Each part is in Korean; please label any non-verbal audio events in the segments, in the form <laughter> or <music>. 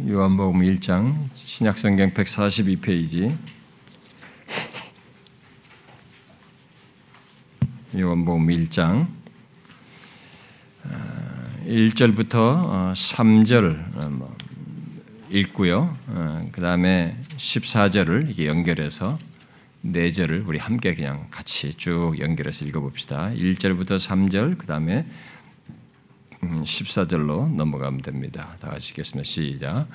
요한복음 1장 신약성경 142페이지 요한복음 1장 1절부터 3절 읽고요. 그 다음에 14절을 이렇게 연결해서 4절을 우리 함께 그냥 같이 쭉 연결해서 읽어봅시다. 1절부터 3절, 그 다음에 14절로 음, 넘어가면 됩니다. 다 같이 읽겠습니다. 시작.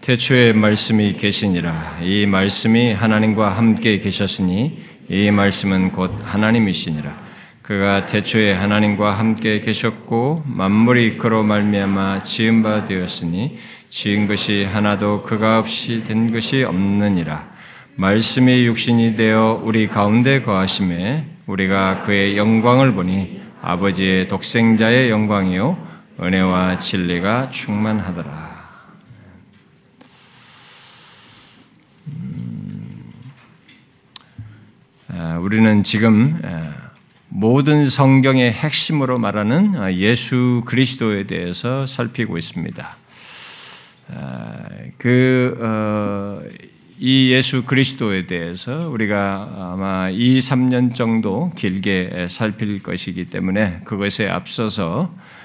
태초에 말씀이 계시니라. 이 말씀이 하나님과 함께 계셨으니 이 말씀은 곧 하나님이시니라. 그가 태초에 하나님과 함께 계셨고 만물이 그로 말미암아 지은 바 되었으니 지은 것이 하나도 그가 없이 된 것이 없느니라. 말씀이 육신이 되어 우리 가운데 거하심에 우리가 그의 영광을 보니 아버지의 독생자의 영광이요 은혜와 진리가 충만하더라. 음, 아, 우리는 지금 모든 성경의 핵심으로 말하는 아, 예수 그리스도에 대해서 살피고 있습니다. 아, 그, 어, 이 예수 그리스도에 대해서 우리가 아마 2, 3년 정도 길게 살필 것이기 때문에 그것에 앞서서 어,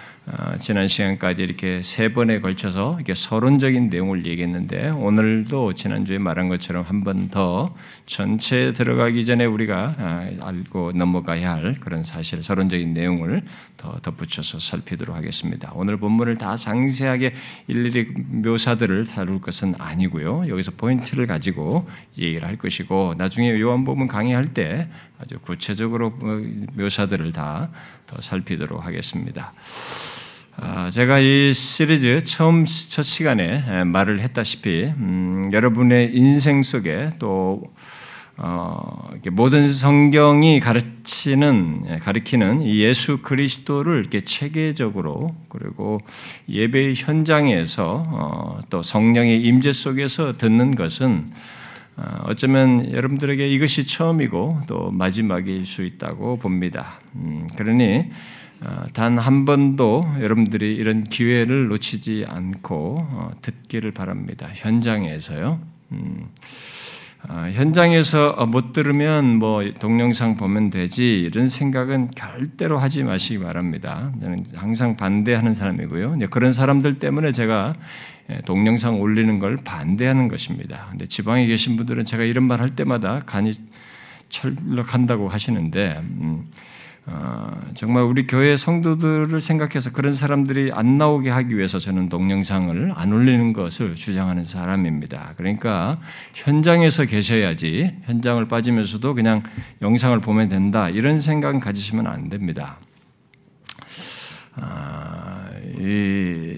지난 시간까지 이렇게 세 번에 걸쳐서 이렇게 서론적인 내용을 얘기했는데 오늘도 지난주에 말한 것처럼 한 번 더 전체에 들어가기 전에 우리가 아, 알고 넘어가야 할 그런 사실 서론적인 내용을 더 덧붙여서 살피도록 하겠습니다. 오늘 본문을 다 상세하게 일일이 묘사들을 다룰 것은 아니고요. 여기서 포인트를 가지고 얘기를 할 것이고 나중에 요한복음 강의할 때 아주 구체적으로 뭐 묘사들을 다 더 살피도록 하겠습니다. 아, 제가 이 시리즈 처음 첫 시간에 말을 했다시피 음, 여러분의 인생 속에 또 어, 모든 성경이 가르치는 가리키는 예수 그리스도를 이렇게 체계적으로 그리고 예배 현장에서 어, 또 성령의 임재 속에서 듣는 것은 어, 어쩌면 여러분들에게 이것이 처음이고 또 마지막일 수 있다고 봅니다. 음, 그러니 어, 단 한 번도 여러분들이 이런 기회를 놓치지 않고 어, 듣기를 바랍니다. 현장에서요. 음, 어, 현장에서 못 들으면 뭐 동영상 보면 되지 이런 생각은 절대로 하지 마시기 바랍니다. 저는 항상 반대하는 사람이고요. 그런 사람들 때문에 제가 예, 동영상 올리는 걸 반대하는 것입니다. 근데 지방에 계신 분들은 제가 이런 말 할 때마다 간이 철렁한다고 하시는데 음, 어, 정말 우리 교회 성도들을 생각해서 그런 사람들이 안 나오게 하기 위해서 저는 동영상을 안 올리는 것을 주장하는 사람입니다. 그러니까 현장에서 계셔야지 현장을 빠지면서도 그냥 영상을 보면 된다 이런 생각 가지시면 안 됩니다. 아, 이,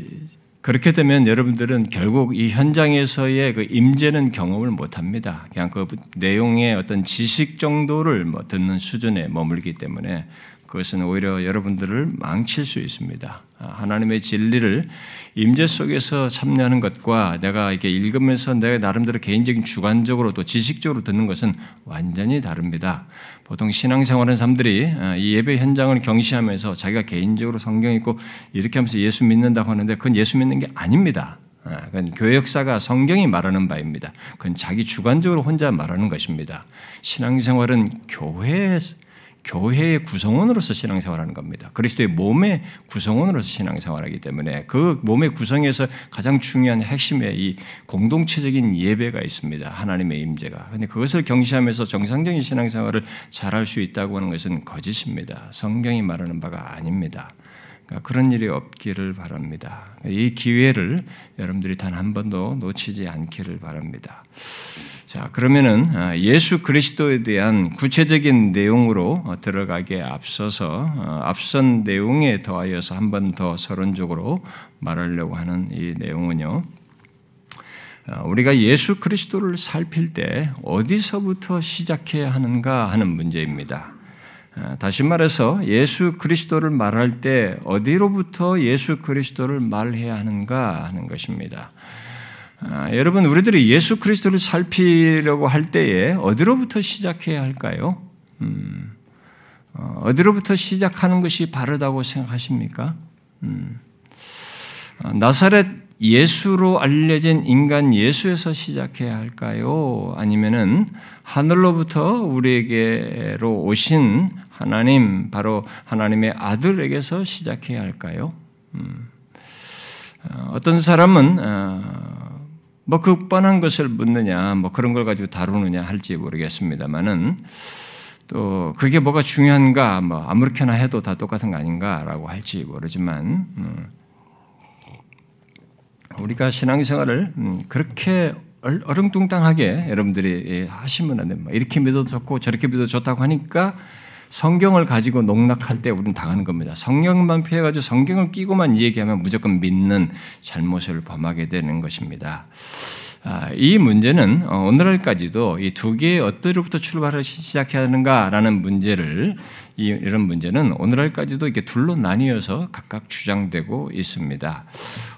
그렇게 되면 여러분들은 결국 이 현장에서의 그 임재는 경험을 못 합니다. 그냥 그 내용의 어떤 지식 정도를 뭐 듣는 수준에 머물기 때문에 그것은 오히려 여러분들을 망칠 수 있습니다. 하나님의 진리를 임재 속에서 참여하는 것과 내가 이렇게 읽으면서 내가 나름대로 개인적인 주관적으로 또 지식적으로 듣는 것은 완전히 다릅니다. 보통 신앙생활하는 사람들이 이 예배 현장을 경시하면서 자기가 개인적으로 성경 읽고 이렇게 하면서 예수 믿는다고 하는데 그건 예수 믿는 게 아닙니다. 그건 교회 역사가 성경이 말하는 바입니다. 그건 자기 주관적으로 혼자 말하는 것입니다. 신앙생활은 교회에서 교회의 구성원으로서 신앙생활하는 겁니다. 그리스도의 몸의 구성원으로서 신앙생활하기 때문에 그 몸의 구성에서 가장 중요한 핵심의 이 공동체적인 예배가 있습니다. 하나님의 임재가. 근데 그것을 경시하면서 정상적인 신앙생활을 잘할 수 있다고 하는 것은 거짓입니다. 성경이 말하는 바가 아닙니다. 그러니까 그런 일이 없기를 바랍니다. 이 기회를 여러분들이 단 한 번도 놓치지 않기를 바랍니다. 자, 그러면은 아, 예수 그리스도에 대한 구체적인 내용으로 어, 들어가기에 앞서서 어, 앞선 내용에 더하여서 한 번 더 서론적으로 말하려고 하는 이 내용은요. 아, 우리가 예수 그리스도를 살필 때 어디서부터 시작해야 하는가 하는 문제입니다. 아, 다시 말해서 예수 그리스도를 말할 때 어디로부터 예수 그리스도를 말해야 하는가 하는 것입니다. 아, 여러분 우리들이 예수 그리스도를 살피려고 할 때에 어디로부터 시작해야 할까요? 음, 어, 디로부터 시작하는 것이 바르다고 생각하십니까? 음, 어, 나사렛 예수로 알려진 인간 예수에서 시작해야 할까요? 아니면은 하늘로부터 우리에게로 오신 하나님, 바로 하나님의 아들에게서 시작해야 할까요? 음. 어, 어떤 사람은 어, 뭐 극반한 것을 묻느냐, 뭐 그런 걸 가지고 다루느냐 할지 모르겠습니다만은 또 그게 뭐가 중요한가, 뭐 아무렇게나 해도 다 똑같은 거 아닌가라고 할지 모르지만 음, 우리가 신앙생활을 음, 그렇게 어릉뚱땅하게 여러분들이 예, 하시면 안 됩니다. 이렇게 믿어도 좋고 저렇게 믿어도 좋다고 하니까 성경을 가지고 농락할 때 우리는 당하는 겁니다. 성경만 피해가지고 성경을 끼고만 얘기하면 무조건 믿는 잘못을 범하게 되는 것입니다. 아, 이 문제는 어, 오늘날까지도 이 두 개의 어디로부터 출발을 시작해야 하는가라는 문제를 이런 문제는 오늘날까지도 이렇게 둘로 나뉘어서 각각 주장되고 있습니다.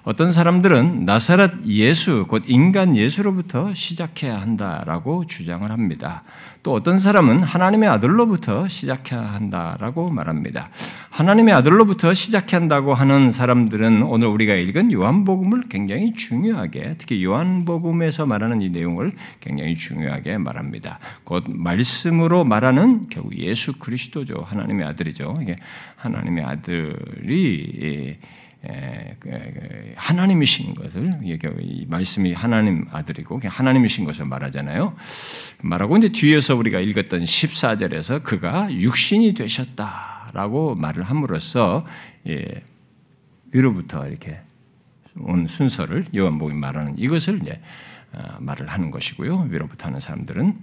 어떤 사람들은 나사렛 예수, 곧 인간 예수로부터 시작해야 한다라고 주장을 합니다. 또 어떤 사람은 하나님의 아들로부터 시작해야 한다라고 말합니다. 하나님의 아들로부터 시작해야 한다고 하는 사람들은 오늘 우리가 읽은 요한복음을 굉장히 중요하게, 특히 요한복음에서 말하는 이 내용을 굉장히 중요하게 말합니다. 곧 말씀으로 말하는 결국 예수 그리스도죠. 하나님의 아들이죠. 이게 하나님의 아들이 그, 그, 하나님이신 것을 이 말씀이 하나님 아들이고 하나님이신 것을 말하잖아요. 말하고 이제 뒤에서 우리가 읽었던 14절에서 그가 육신이 되셨다라고 말을 함으로써 예, 위로부터 이렇게 온 순서를 요한복음이 말하는 이것을 이제 어, 말을 하는 것이고요. 위로부터 하는 사람들은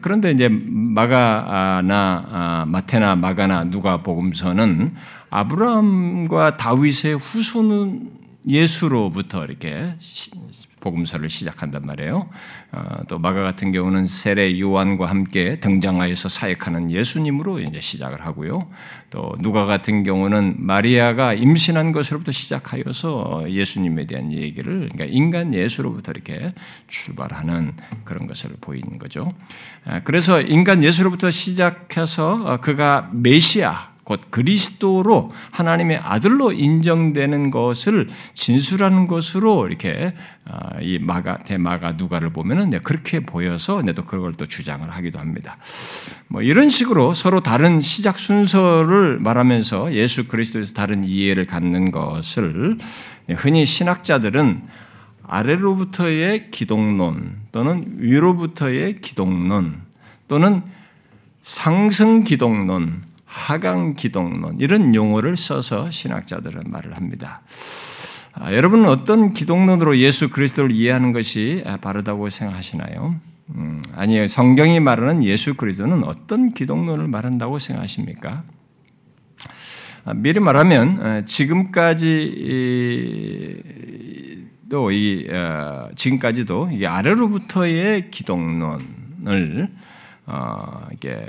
그런데 이제 마가나 아, 마테나 마가나 누가 복음서는 아브라함과 다윗의 후손은 예수로부터 이렇게 복음서를 시작한단 말이에요. 어, 또 마가 같은 경우는 세례 요한과 함께 등장하여서 사역하는 예수님으로 이제 시작을 하고요. 또 누가 같은 경우는 마리아가 임신한 것으로부터 시작하여서 예수님에 대한 얘기를 그러니까 인간 예수로부터 이렇게 출발하는 그런 것을 보이는 거죠. 아, 그래서 인간 예수로부터 시작해서 어, 그가 메시아 곧 그리스도로 하나님의 아들로 인정되는 것을 진술하는 것으로 이렇게 아, 이 마가 대마가 누가를 보면은 그렇게 보여서 또 그걸 또 주장을 하기도 합니다. 뭐 이런 식으로 서로 다른 시작 순서를 말하면서 예수 그리스도에서 다른 이해를 갖는 것을 흔히 신학자들은 아래로부터의 기독론 또는 위로부터의 기독론 또는 상승 기독론 하강 기독론 이런 용어를 써서 신학자들은 말을 합니다. 아, 여러분은 어떤 기독론으로 예수 그리스도를 이해하는 것이 바르다고 생각하시나요? 음, 아니요. 성경이 말하는 예수 그리스도는 어떤 기독론을 말한다고 생각하십니까? 아, 미리 말하면 어, 지금까지도 이 어, 지금까지도 이 아래로부터의 기독론을 어, 이게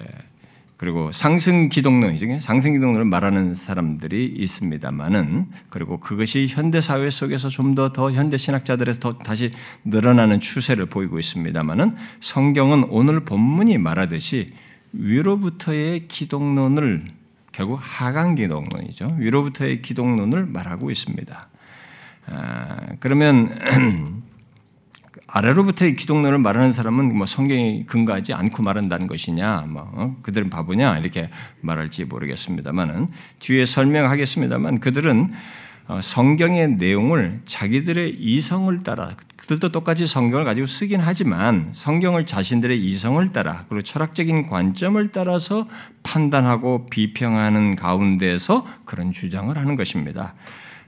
그리고 상승 기독론 중에 상승 기독론을 말하는 사람들이 있습니다만은 그리고 그것이 현대 사회 속에서 좀 더 더 현대 신학자들에서 더 다시 늘어나는 추세를 보이고 있습니다만은 성경은 오늘 본문이 말하듯이 위로부터의 기독론을 결국 하강 기독론이죠. 위로부터의 기독론을 말하고 있습니다. 아, 그러면 <clears throat> 아래로부터의 기독론을 말하는 사람은 뭐 성경이 근거하지 않고 말한다는 것이냐, 뭐 어? 그들은 바보냐 이렇게 말할지 모르겠습니다만은 뒤에 설명하겠습니다만 그들은 어, 성경의 내용을 자기들의 이성을 따라 그들도 똑같이 성경을 가지고 쓰긴 하지만 성경을 자신들의 이성을 따라 그리고 철학적인 관점을 따라서 판단하고 비평하는 가운데서 그런 주장을 하는 것입니다.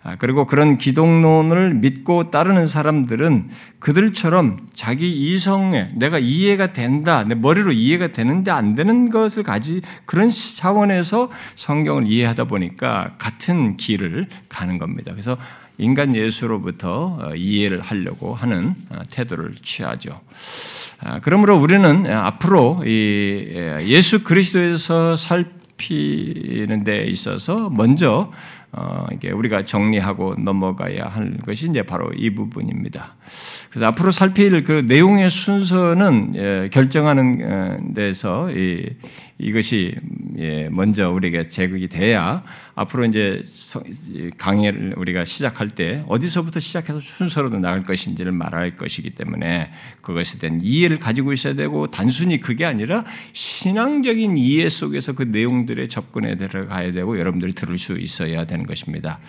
아, 그리고 그런 기독론을 믿고 따르는 사람들은 그들처럼 자기 이성에 내가 이해가 된다, 내 머리로 이해가 되는데 안 되는 것을 가지 그런 차원에서 성경을 이해하다 보니까 같은 길을 가는 겁니다. 그래서 인간 예수로부터 어, 이해를 하려고 하는 어, 태도를 취하죠. 아, 그러므로 우리는 앞으로 예수 그리스도에서 살피는 데 있어서 먼저 어, 이게 우리가 정리하고 넘어가야 할 것이 이제 바로 이 부분입니다. 그래서 앞으로 살필 그 내용의 순서는 예, 결정하는 어, 데서 이, 이것이 예, 먼저 우리에게 제극이 돼야 앞으로 이제 강의를 우리가 시작할 때 어디서부터 시작해서 순서로 나갈 것인지를 말할 것이기 때문에 그것에 대한 이해를 가지고 있어야 되고 단순히 그게 아니라 신앙적인 이해 속에서 그 내용들에 접근해 들어가야 되고 여러분들이 들을 수 있어야 되는 것입니다.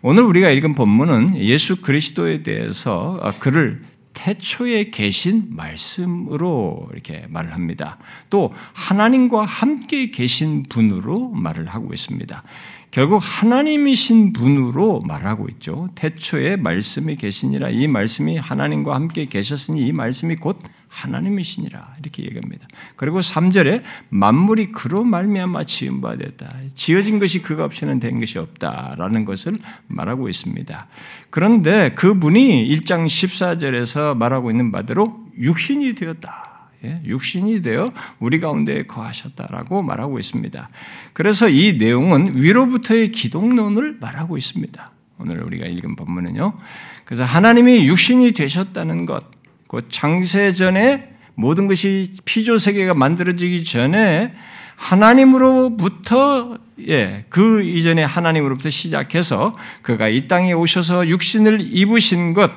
오늘 우리가 읽은 본문은 예수 그리스도에 대해서 그를 태초에 계신 말씀으로 이렇게 말을 합니다. 또 하나님과 함께 계신 분으로 말을 하고 있습니다. 결국 하나님이신 분으로 말하고 있죠. 태초에 말씀이 계시니라 이 말씀이 하나님과 함께 계셨으니 이 말씀이 곧 하나님이시니라 이렇게 얘기합니다. 그리고 3절에 만물이 그로 말미암아 지은 바 됐다. 지어진 것이 그가 없이는 된 것이 없다라는 것을 말하고 있습니다. 그런데 그분이 1장 14절에서 말하고 있는 바대로 육신이 되었다. 예, 육신이 되어 우리 가운데 거하셨다라고 말하고 있습니다. 그래서 이 내용은 위로부터의 기독론을 말하고 있습니다. 오늘 우리가 읽은 본문은요. 그래서 하나님이 육신이 되셨다는 것, 그 창세 전에 모든 것이 피조 세계가 만들어지기 전에 하나님으로부터 예, 그 이전에 하나님으로부터 시작해서 그가 이 땅에 오셔서 육신을 입으신 것,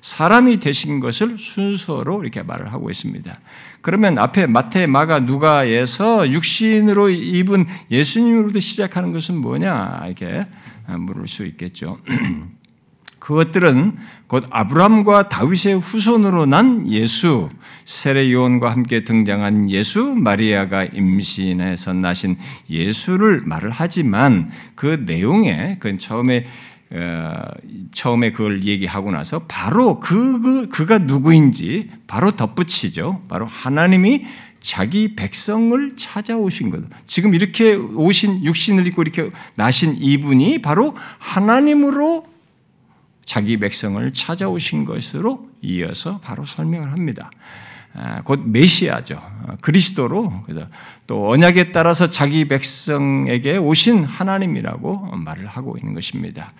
사람이 되신 것을 순서로 이렇게 말을 하고 있습니다. 그러면 앞에 마태, 마가, 누가에서 육신으로 입은 예수님으로부터 시작하는 것은 뭐냐 이렇게 물을 수 있겠죠. <clears throat> 그것들은 곧 아브람과 다윗의 후손으로 난 예수, 세례 요한과 함께 등장한 예수, 마리아가 임신해서 나신 예수를 말을 하지만 그 내용에 그 처음에 어, 처음에 그걸 얘기하고 나서 바로 그, 그 그가 누구인지 바로 덧붙이죠. 바로 하나님이 자기 백성을 찾아오신 것. 지금 이렇게 오신 육신을 입고 이렇게 나신 이분이 바로 하나님으로 자기 백성을 찾아오신 것으로 이어서 바로 설명을 합니다. 아, 곧 메시아죠. 그리스도로 그래서 또 언약에 따라서 자기 백성에게 오신 하나님이라고 말을 하고 있는 것입니다.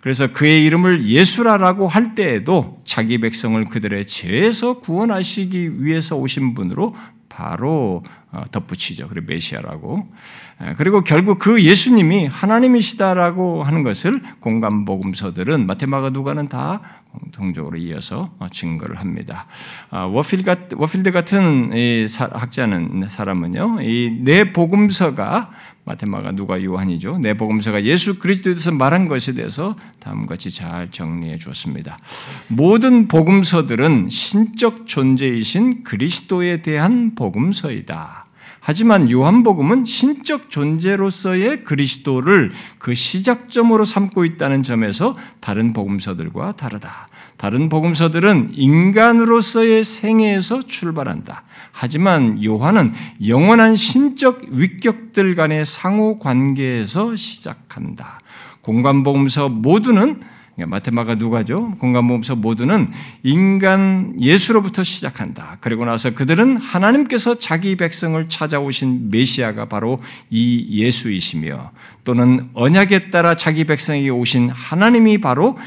그래서 그의 이름을 예수라라고 할 때에도 자기 백성을 그들의 죄에서 구원하시기 위해서 오신 분으로 바로 어, 덧붙이죠. 그리고 메시아라고. 그리고 결국 그 예수님이 하나님이시다라고 하는 것을 공간 복음서들은 마테마가 누가는 다 공통적으로 이어서 어, 증거를 합니다. 아, 워필드 같은 학자는 사람은요, 이 네 복음서가 마테마가 누가 요한이죠. 네 복음서가 예수 그리스도에 대해서 말한 것에 대해서 다음과 같이 잘 정리해 주었습니다. 모든 복음서들은 신적 존재이신 그리스도에 대한 복음서이다. 하지만 요한복음은 신적 존재로서의 그리스도를 그 시작점으로 삼고 있다는 점에서 다른 복음서들과 다르다. 다른 복음서들은 인간으로서의 생애에서 출발한다. 하지만 요한은 영원한 신적 위격들 간의 상호 관계에서 시작한다. 공간복음서 모두는 마테마가 누가죠? 공간복음서 모두는 인간 예수로부터 시작한다. 그리고 나서 그들은 하나님께서 자기 백성을 찾아오신 메시아가 바로 이 예수이시며 또는 언약에 따라 자기 백성에게 오신 하나님이 바로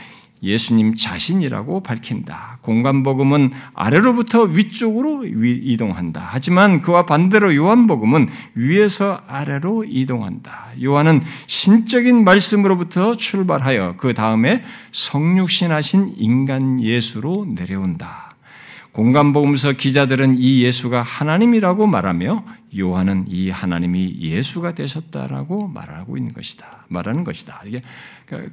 예수님 자신이라고 밝힌다. 공간복음은 아래로부터 위쪽으로 이동한다. 하지만 그와 반대로 요한복음은 위에서 아래로 이동한다. 요한은 신적인 말씀으로부터 출발하여 그 다음에 성육신하신 인간 예수로 내려온다. 공간복음서 기자들은 이 예수가 하나님이라고 말하며 요한은 이 하나님이 예수가 되셨다라고 말하고 있는 것이다. 말하는 것이다. 이게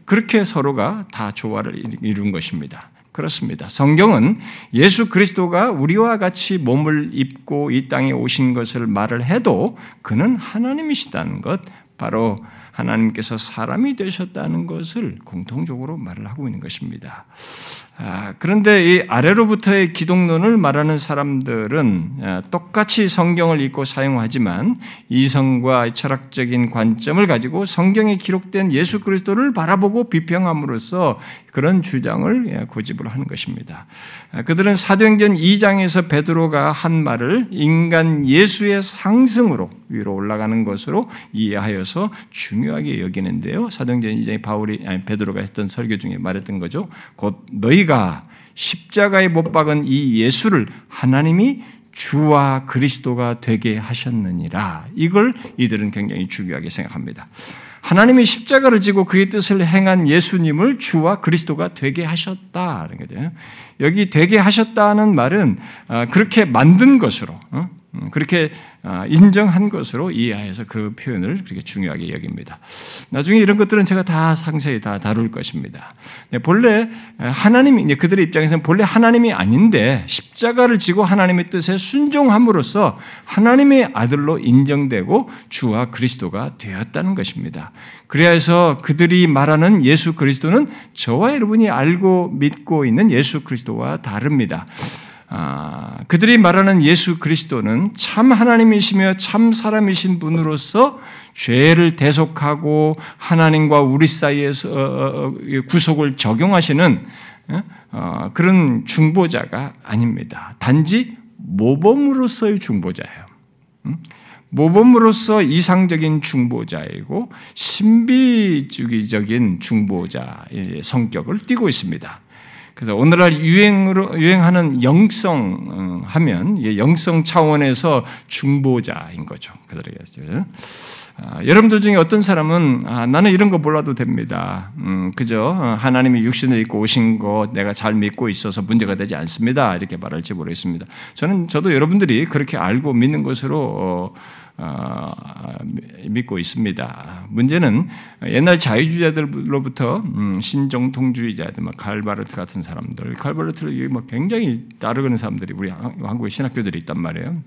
그렇게 서로가 다 조화를 이룬 것입니다. 그렇습니다. 성경은 예수 그리스도가 우리와 같이 몸을 입고 이 땅에 오신 것을 말을 해도 그는 하나님이시다는 것, 바로 하나님께서 사람이 되셨다는 것을 공통적으로 말을 하고 있는 것입니다. 아, 그런데 이 아래로부터의 기독론을 말하는 사람들은 아, 똑같이 성경을 읽고 사용하지만 이성과 철학적인 관점을 가지고 성경에 기록된 예수 그리스도를 바라보고 비평함으로써 그런 주장을 예, 고집을 하는 것입니다. 아, 그들은 사도행전 2장에서 베드로가 한 말을 인간 예수의 상승으로 위로 올라가는 것으로 이해하여서 중요하게 여기는데요. 사도행전 2장에 바울이 아니 베드로가 했던 설교 중에 말했던 거죠. 곧 너희 우리가 십자가에 못 박은 이 예수를 하나님이 주와 그리스도가 되게 하셨느니라. 이걸 이들은 굉장히 중요하게 생각합니다. 하나님이 십자가를 지고 그의 뜻을 행한 예수님을 주와 그리스도가 되게 하셨다는 거죠. 여기 되게 하셨다는 말은 아, 그렇게 만든 것으로 어? 음, 그렇게 아, 인정한 것으로 이해해서 그 표현을 그렇게 중요하게 여깁니다. 나중에 이런 것들은 제가 다 상세히 다 다룰 것입니다. 네, 본래 하나님이 그들의 입장에서는 본래 하나님이 아닌데 십자가를 지고 하나님의 뜻에 순종함으로써 하나님의 아들로 인정되고 주와 그리스도가 되었다는 것입니다. 그래서 그들이 말하는 예수 그리스도는 저와 여러분이 알고 믿고 있는 예수 그리스도와 다릅니다. 아, 그들이 말하는 예수 그리스도는 참 하나님이시며 참 사람이신 분으로서 죄를 대속하고 하나님과 우리 사이에서 어, 어, 어, 구속을 적용하시는 그런 중보자가 아닙니다. 단지 모범으로서의 중보자예요. 모범으로서 이상적인 중보자이고 신비주의적인 중보자의 성격을 띠고 있습니다. 그래서 오늘날 유행으로 유행하는 영성 어, 하면 영성 차원에서 중보자인 거죠. 그들에게 아, 여러분들 중에 어떤 사람은 아, 나는 이런 거 몰라도 됩니다. 음, 그저 어, 하나님이 육신을 입고 오신 것 내가 잘 믿고 있어서 문제가 되지 않습니다. 이렇게 말할지 모르겠습니다. 저는 저도 여러분들이 그렇게 알고 믿는 것으로 어, 어, 믿고 있습니다. 문제는 옛날 자유주의자들로부터 음, 신정통주의자들, 막 칼바르트 같은 사람들, 칼바르트를 뭐 굉장히 따르는 사람들이 우리 한국의 신학교들이 있단 말이에요.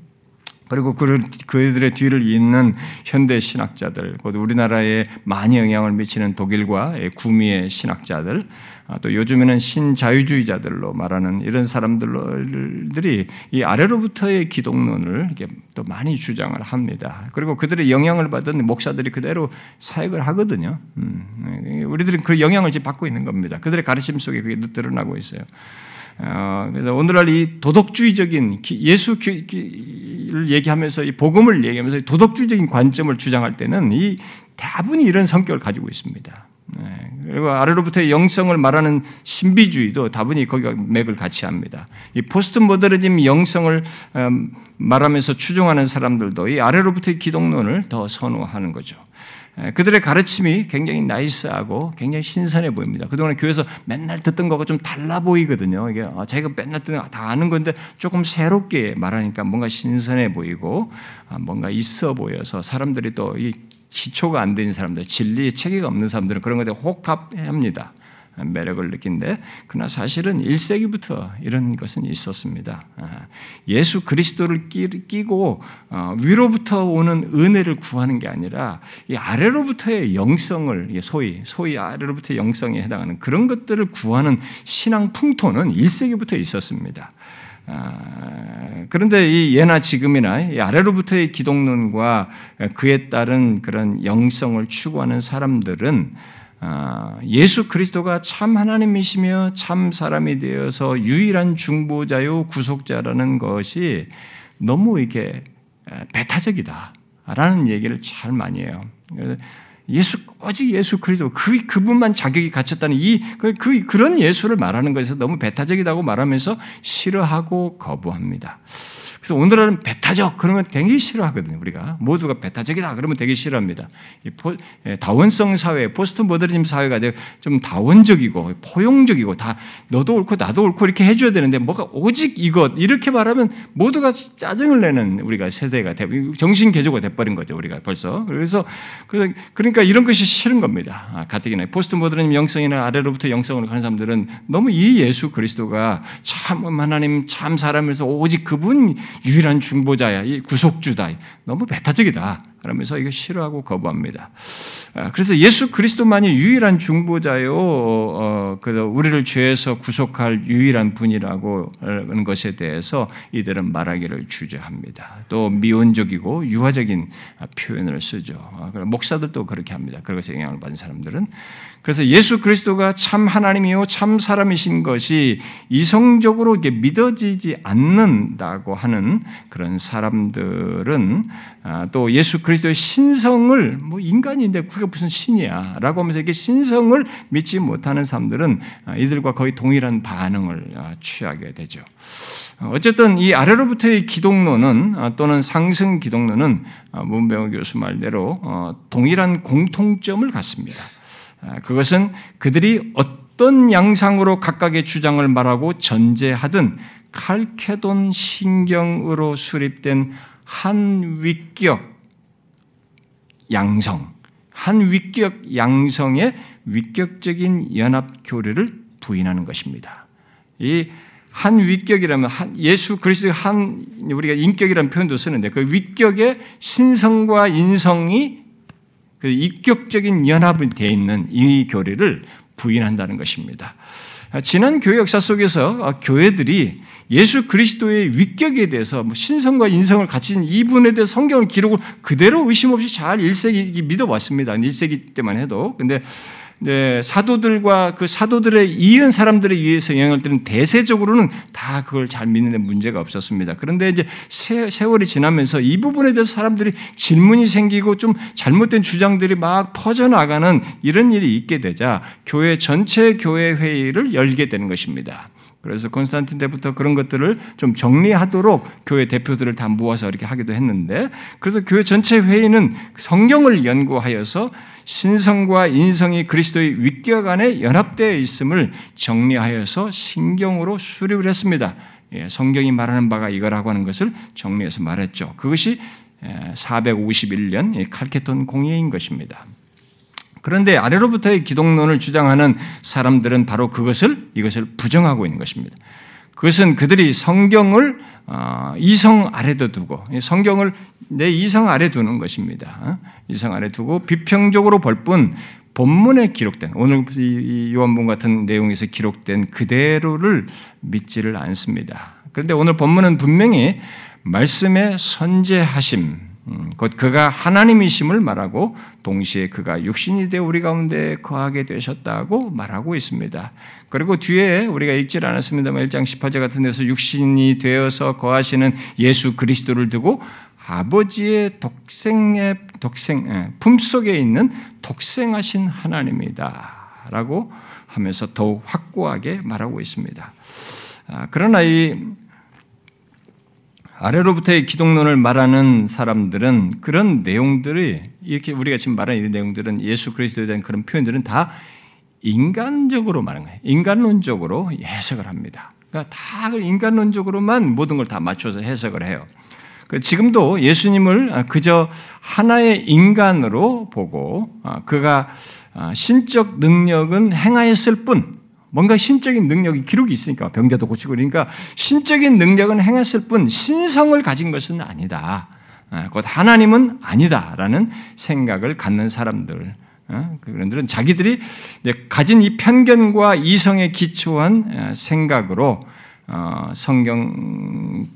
그리고 그들의 뒤를 잇는 현대 신학자들, 곧 우리나라에 많이 영향을 미치는 독일과 구미의 신학자들, 아, 또 요즘에는 신자유주의자들로 말하는 이런 사람들이 이 아래로부터의 기독론을 이렇게 또 많이 주장을 합니다. 그리고 그들의 영향을 받은 목사들이 그대로 사역을 하거든요. 음, 우리들은 그 영향을 지금 받고 있는 겁니다. 그들의 가르침 속에 그게 드러나고 있어요. 어, 그래서 오늘날 이 도덕주의적인 예수를 얘기하면서 이 복음을 얘기하면서 도덕주의적인 관점을 주장할 때는 이 대부분이 이런 성격을 가지고 있습니다. 네. 그리고 아래로부터의 영성을 말하는 신비주의도 다분히 거기가 맥을 같이 합니다. 이 포스트 모더니즘 영성을 음, 말하면서 추종하는 사람들도 이 아래로부터의 기독론을 더 선호하는 거죠. 그들의 가르침이 굉장히 nice하고 굉장히 신선해 보입니다. 그동안 교회에서 맨날 듣던 거가 좀 달라 보이거든요. 이게 아, 자기가 맨날 듣는 다 아는 건데 조금 새롭게 말하니까 뭔가 신선해 보이고 아, 뭔가 있어 보여서 사람들이 또 이 기초가 안 되는 사람들, 진리의 체계가 없는 사람들은 그런 것에 혹합합니다. 매력을 느낀데 그러나 사실은 1세기부터 이런 것은 있었습니다. 아, 예수 그리스도를 끼고 어, 위로부터 오는 은혜를 구하는 게 아니라 이 아래로부터의 영성을 소위 소위 아래로부터 영성에 해당하는 그런 것들을 구하는 신앙 풍토는 1세기부터 있었습니다. 아, 그런데 이 예나 지금이나 아래로부터의 기독론과 그에 따른 그런 영성을 추구하는 사람들은 아, 예수 그리스도가 참 하나님이시며 참 사람이 되어서 유일한 중보자요 구속자라는 것이 너무 이렇게 배타적이다라는 얘기를 잘 많이 해요. 예수 오직 예수 그리스도 그 그분만 자격이 갖췄다는 이 그, 그 그런 예수를 말하는 것에서 너무 배타적이라고 말하면서 싫어하고 거부합니다. 그래서 오늘은 배타적 그러면 되게 싫어하거든요. 우리가 모두가 배타적이다 그러면 되게 싫어합니다. 예, 다원성 사회, 포스트 모더니즘 사회가 좀 다원적이고 포용적이고 다 너도 옳고 나도 옳고 이렇게 해줘야 되는데 뭐가 오직 이것 이렇게 말하면 모두가 짜증을 내는 우리가 세대가 돼 정신 개조가 돼버린 거죠. 우리가 벌써 그래서 그, 그러니까 이런 것이 싫은 겁니다. 아, 가뜩이나 포스트 모더니즘 영성이나 아래로부터 영성으로 가는 사람들은 너무 이 예수 그리스도가 참 하나님 참 사람에서 오직 그분 유일한 중보자야, 이 구속주다. 너무 배타적이다. 그러면서 이거 싫어하고 거부합니다. 아, 그래서 예수 그리스도만이 유일한 중보자요, 어, 그 우리를 죄에서 구속할 유일한 분이라고 하는 것에 대해서 이들은 말하기를 주저합니다. 또 미온적이고 유화적인 표현을 쓰죠. 아, 목사들도 그렇게 합니다. 그것에 영향을 받은 사람들은 그래서 예수 그리스도가 참 하나님이요 참 사람이신 것이 이성적으로 이게 믿어지지 않는다고 하는 그런 사람들은 아, 또 예수 그리스도의 신성을 뭐 인간인데 그게 무슨 신이야라고 하면서 이게 신성을 믿지 못하는 사람들은 아, 이들과 거의 동일한 반응을 아, 취하게 되죠. 어쨌든 이 아래로부터의 기독론은 어, 또는 상승 기독론은 어, 문병호 교수 말대로 어, 동일한 공통점을 갖습니다. 아, 그것은 그들이 어떤 양상으로 각각의 주장을 말하고 전제하든 칼케돈 신경으로 수립된 한 위격 양성, 한 위격 양성의 위격적인 연합 교리를 부인하는 것입니다. 이 한 위격이라면 한 예수 그리스도의 한 우리가 인격이라는 표현도 쓰는데 그 위격의 신성과 인성이 그 인격적인 연합이 되어 있는 이 교리를 부인한다는 것입니다. 지난 교회 역사 속에서 교회들이 예수 그리스도의 위격에 대해서 뭐 신성과 인성을 갖춘 이분에 대해 성경을 기록을 그대로 의심 없이 잘 1세기 믿어왔습니다. 1세기 때만 해도. 근데 네, 사도들과 그 사도들의 이은 사람들에 의해서 영향을 받는 대세적으로는 다 그걸 잘 믿는 데 문제가 없었습니다. 그런데 이제 세월이 지나면서 이 부분에 대해서 사람들이 질문이 생기고 좀 잘못된 주장들이 막 퍼져나가는 이런 일이 있게 되자 교회 전체 교회 회의를 열게 되는 것입니다. 그래서 콘스탄틴 때부터 그런 것들을 좀 정리하도록 교회 대표들을 다 모아서 이렇게 하기도 했는데 그래서 교회 전체 회의는 성경을 연구하여서 신성과 인성이 그리스도의 위격 안에 연합되어 있음을 정리하여서 신경으로 수립을 했습니다. 예, 성경이 말하는 바가 이거라고 하는 것을 정리해서 말했죠. 그것이 451년 칼케톤 공예인 것입니다. 그런데 아래로부터의 기독론을 주장하는 사람들은 바로 그것을 이것을 부정하고 있는 것입니다. 그것은 그들이 성경을 어, 이성 아래도 두고 성경을 내 이성 아래 두는 것입니다. 이성 아래 두고 비평적으로 볼 뿐 본문에 기록된 오늘 요한본 같은 내용에서 기록된 그대로를 믿지를 않습니다. 그런데 오늘 본문은 분명히 말씀의 선제하심 음, 곧 그가 하나님이심을 말하고 동시에 그가 육신이 되어 우리 가운데 거하게 되셨다고 말하고 있습니다. 그리고 뒤에 우리가 읽질 않았습니다만 1장 18절 같은 데서 육신이 되어서 거하시는 예수 그리스도를 두고 아버지의 독생의 독생 예, 품속에 있는 독생하신 하나님이다라고 하면서 더욱 확고하게 말하고 있습니다. 아, 그러나 이 아래로부터의 기독론을 말하는 사람들은 그런 내용들이 이렇게 우리가 지금 말하는 이 내용들은 예수 그리스도에 대한 그런 표현들은 다 인간적으로 말하는 거예요. 인간론적으로 해석을 합니다. 그러니까 다 인간론적으로만 모든 걸 다 맞춰서 해석을 해요. 그 지금도 예수님을 그저 하나의 인간으로 보고 아, 그가 아, 신적 능력은 행하였을 뿐 뭔가 신적인 능력이 기록이 있으니까 병자도 고치고 그러니까 신적인 능력은 행했을 뿐 신성을 가진 것은 아니다. 아, 곧 하나님은 아니다라는 생각을 갖는 사람들. 어, 그런들은 자기들이 가진 이 편견과 이성에 기초한 어, 생각으로 어, 성경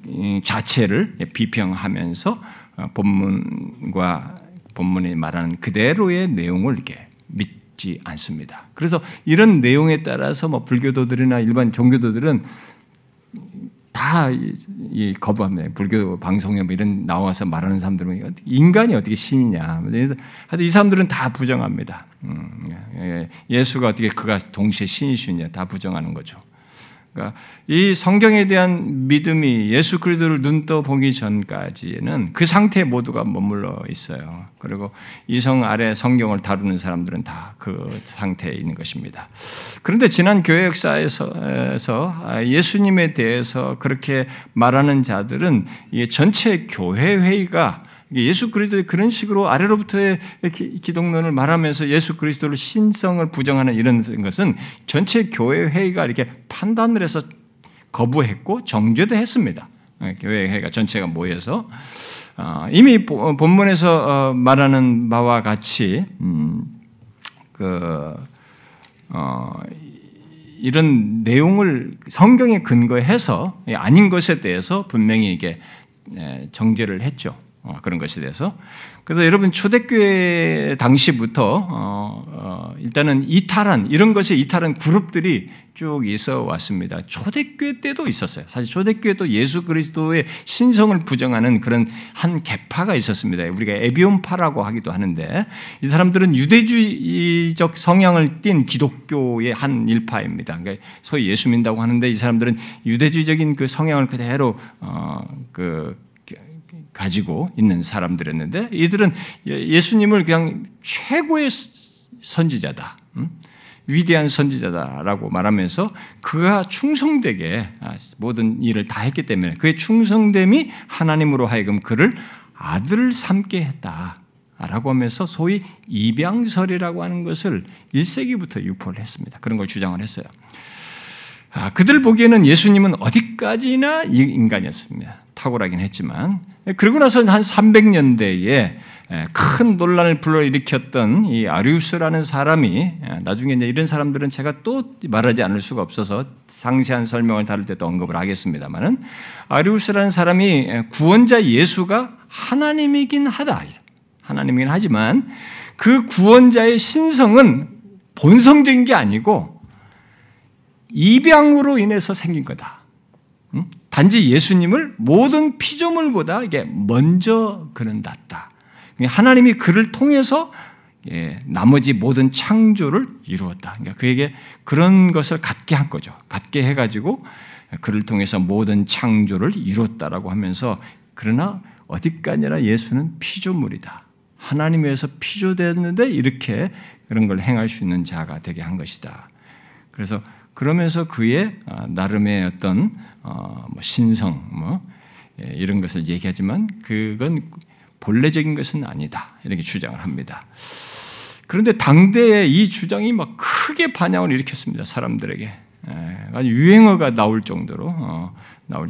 자체를 비평하면서 본문과 본문이 말하는 그대로의 내용을 이렇게 믿있 지 않습니다. 그래서 이런 내용에 따라서 뭐 불교도들이나 일반 종교도들은 다 거부합니다. 불교 방송에 뭐 이런 나와서 말하는 사람들은 인간이 어떻게 신이냐. 그래서 하여튼 이 사람들은 다 부정합니다. 음, 예, 예수가 어떻게 그가 동시에 신이시냐 다 부정하는 거죠. 그러니까 이 성경에 대한 믿음이 예수 그리스도를 눈떠 보기 전까지는 그 상태에 모두가 머물러 있어요. 그리고 이성 아래 성경을 다루는 사람들은 다 그 상태에 있는 것입니다. 그런데 지난 교회 역사에서 예수님에 대해서 그렇게 말하는 자들은 전체 교회 회의가 예수 그리스도의 그런 식으로 아래로부터의 기독론을 말하면서 예수 그리스도를 신성을 부정하는 이런 것은 전체 교회 회의가 이렇게 판단을 해서 거부했고 정죄도 했습니다. 예, 교회 회의가 전체가 모여서 어, 이미 본문에서 어, 말하는 바와 같이 음, 그 어, 이런 내용을 성경에 근거해서 아닌 것에 대해서 분명히 이게 예, 정죄를 했죠. 어, 그런 것에 대해서. 그래서 여러분 초대교회 당시부터 어, 어, 일단은 이탈한 이런 것에 이탈한 그룹들이 쭉 있어 왔습니다. 초대교회 때도 있었어요. 사실 초대교회도 예수 그리스도의 신성을 부정하는 그런 한 계파가 있었습니다. 우리가 에비온파라고 하기도 하는데 이 사람들은 유대주의적 성향을 띤 기독교의 한 일파입니다. 그러니까 소위 예수 믿다고 하는데 이 사람들은 유대주의적인 그 성향을 그대로 어, 그 가지고 있는 사람들이었는데 이들은 예, 예수님을 그냥 최고의 선지자다. 위대한 선지자다라고 말하면서 그가 충성되게 아, 모든 일을 다 했기 때문에 그의 충성됨이 하나님으로 하여금 그를 아들을 삼게 했다. 라고 하면서 소위 입양설이라고 하는 것을 1세기부터 유포를 했습니다. 그런 걸 주장을 했어요. 아, 그들 보기에는 예수님은 어디까지나 인간이었습니다. 탁월하긴 했지만. 그러고 나서 한 300년대에 큰 논란을 불러일으켰던 이 아리우스라는 사람이 나중에 이제 이런 사람들은 제가 또 말하지 않을 수가 없어서 상세한 설명을 다룰 때도 언급을 하겠습니다만은 아리우스라는 사람이 구원자 예수가 하나님이긴 하다. 하나님이긴 하지만 그 구원자의 신성은 본성적인 게 아니고 입양으로 인해서 생긴 거다. 단지 예수님을 모든 피조물보다 이게 먼저 그는 낫다. 하나님이 그를 통해서 예, 나머지 모든 창조를 이루었다. 그러니까 그에게 그런 것을 갖게 한 거죠. 갖게 해가지고 그를 통해서 모든 창조를 이뤘다라고 하면서 그러나 어디까지나 예수는 피조물이다. 하나님에서 피조되었는데 이렇게 그런 걸 행할 수 있는 자가 되게 한 것이다. 그래서 그러면서 그의 어, 나름의 어떤 어, 뭐 신성 뭐 예, 이런 것을 얘기하지만 그건 본래적인 것은 아니다 이렇게 주장을 합니다. 그런데 당대에 이 주장이 막 크게 반향을 일으켰습니다 사람들에게 예, 유행어가 나올 정도로 어,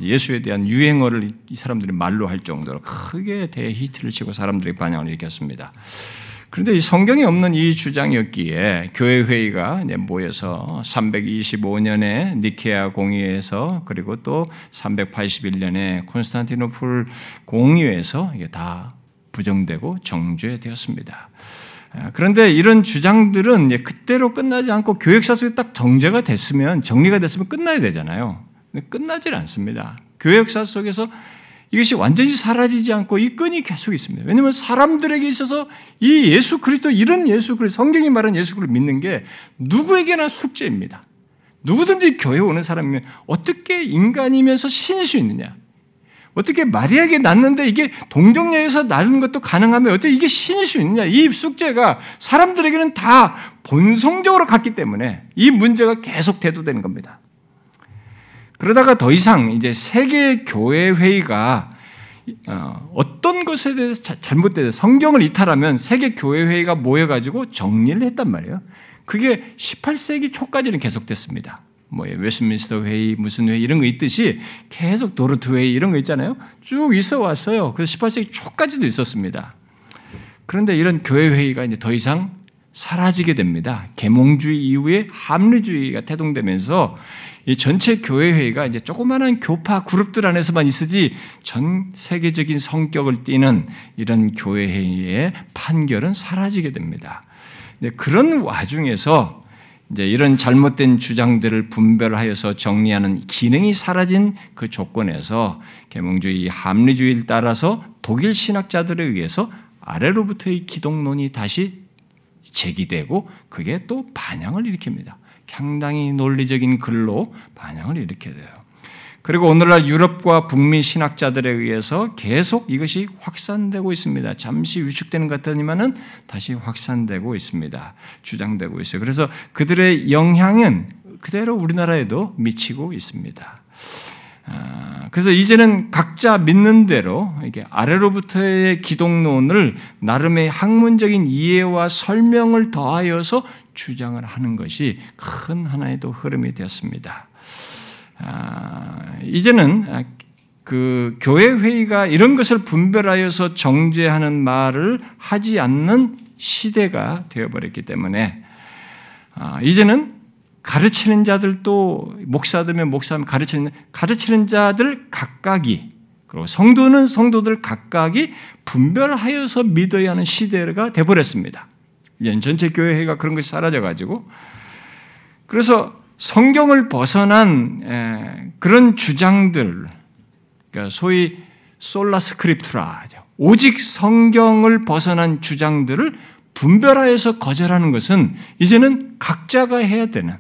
예수에 대한 유행어를 이 사람들이 말로 할 정도로 크게 대히트를 치고 사람들이 반향을 일으켰습니다. 그런데 이 성경에 없는 이 주장이었기에 교회 회의가 모여서 325년에 니케아 공의에서 그리고 또 381년에 콘스탄티노플 공의에서 이게 다 부정되고 정죄되었습니다. 아, 그런데 이런 주장들은 그때로 끝나지 않고 교역사 속에 딱 정제가 됐으면 정리가 됐으면 끝나야 되잖아요. 끝나질 않습니다. 교역사 속에서 이것이 완전히 사라지지 않고 이 끈이 계속 있습니다. 왜냐하면 사람들에게 있어서 이 예수 그리스도 이런 예수 그리스도 성경이 말하는 예수 그리스도 믿는 게 누구에게나 숙제입니다. 누구든지 교회 오는 사람이면 어떻게 인간이면서 신일 수 있느냐? 어떻게 마리아에게 낳는데 이게 동정녀에서 낳는 것도 가능하면 어떻게 이게 신일 수 있느냐? 이 숙제가 사람들에게는 다 본성적으로 갔기 때문에 이 문제가 계속 대두되는 겁니다. 그러다가 더 이상 이제 세계 교회 회의가 어, 어떤 것에 대해서 잘못돼서 성경을 이탈하면 세계 교회 회의가 모여가지고 정리를 했단 말이에요. 그게 18세기 초까지는 계속됐습니다. 뭐 웨스민스터 회의 무슨 회의 이런 거 있듯이 계속 도르트 회의 이런 거 있잖아요. 쭉 있어 왔어요. 그래서 18세기 초까지도 있었습니다. 그런데 이런 교회 회의가 이제 더 이상 사라지게 됩니다. 계몽주의 이후에 합리주의가 태동되면서 이 전체 교회 회의가 이제 조그마한 교파 그룹들 안에서만 있으지 전 세계적인 성격을 띠는 이런 교회 회의의 판결은 사라지게 됩니다. 그런 와중에서 이제 이런 잘못된 주장들을 분별하여서 정리하는 기능이 사라진 그 조건에서 계몽주의 합리주의를 따라서 독일 신학자들에 의해서 아래로부터의 기독론이 다시 제기되고 그게 또 반향을 일으킵니다. 상당히 논리적인 글로 반향을 일으켜야 돼요. 그리고 오늘날 유럽과 북미 신학자들에 의해서 계속 이것이 확산되고 있습니다. 잠시 위축되는 것 같더니만은 다시 확산되고 있습니다. 주장되고 있어요. 그래서 그들의 영향은 그대로 우리나라에도 미치고 있습니다. 아, 그래서 이제는 각자 믿는 대로 이게 아래로부터의 기독론을 나름의 학문적인 이해와 설명을 더하여서 주장을 하는 것이 큰 하나의 또 흐름이 되었습니다. 아, 이제는 그 교회 회의가 이런 것을 분별하여서 정죄하는 말을 하지 않는 시대가 되어버렸기 때문에 아, 이제는 가르치는 자들도 목사들면 목사면 가르치는 가르치는 자들 각각이 그리고 성도는 성도들 각각이 분별하여서 믿어야 하는 시대가 되버렸습니다. 전체 교회가 그런 것이 사라져가지고 그래서 성경을 벗어난 그런 주장들, 그러니까 소위 솔라 스크립트라, 오직 성경을 벗어난 주장들을 분별하여서 거절하는 것은 이제는 각자가 해야 되는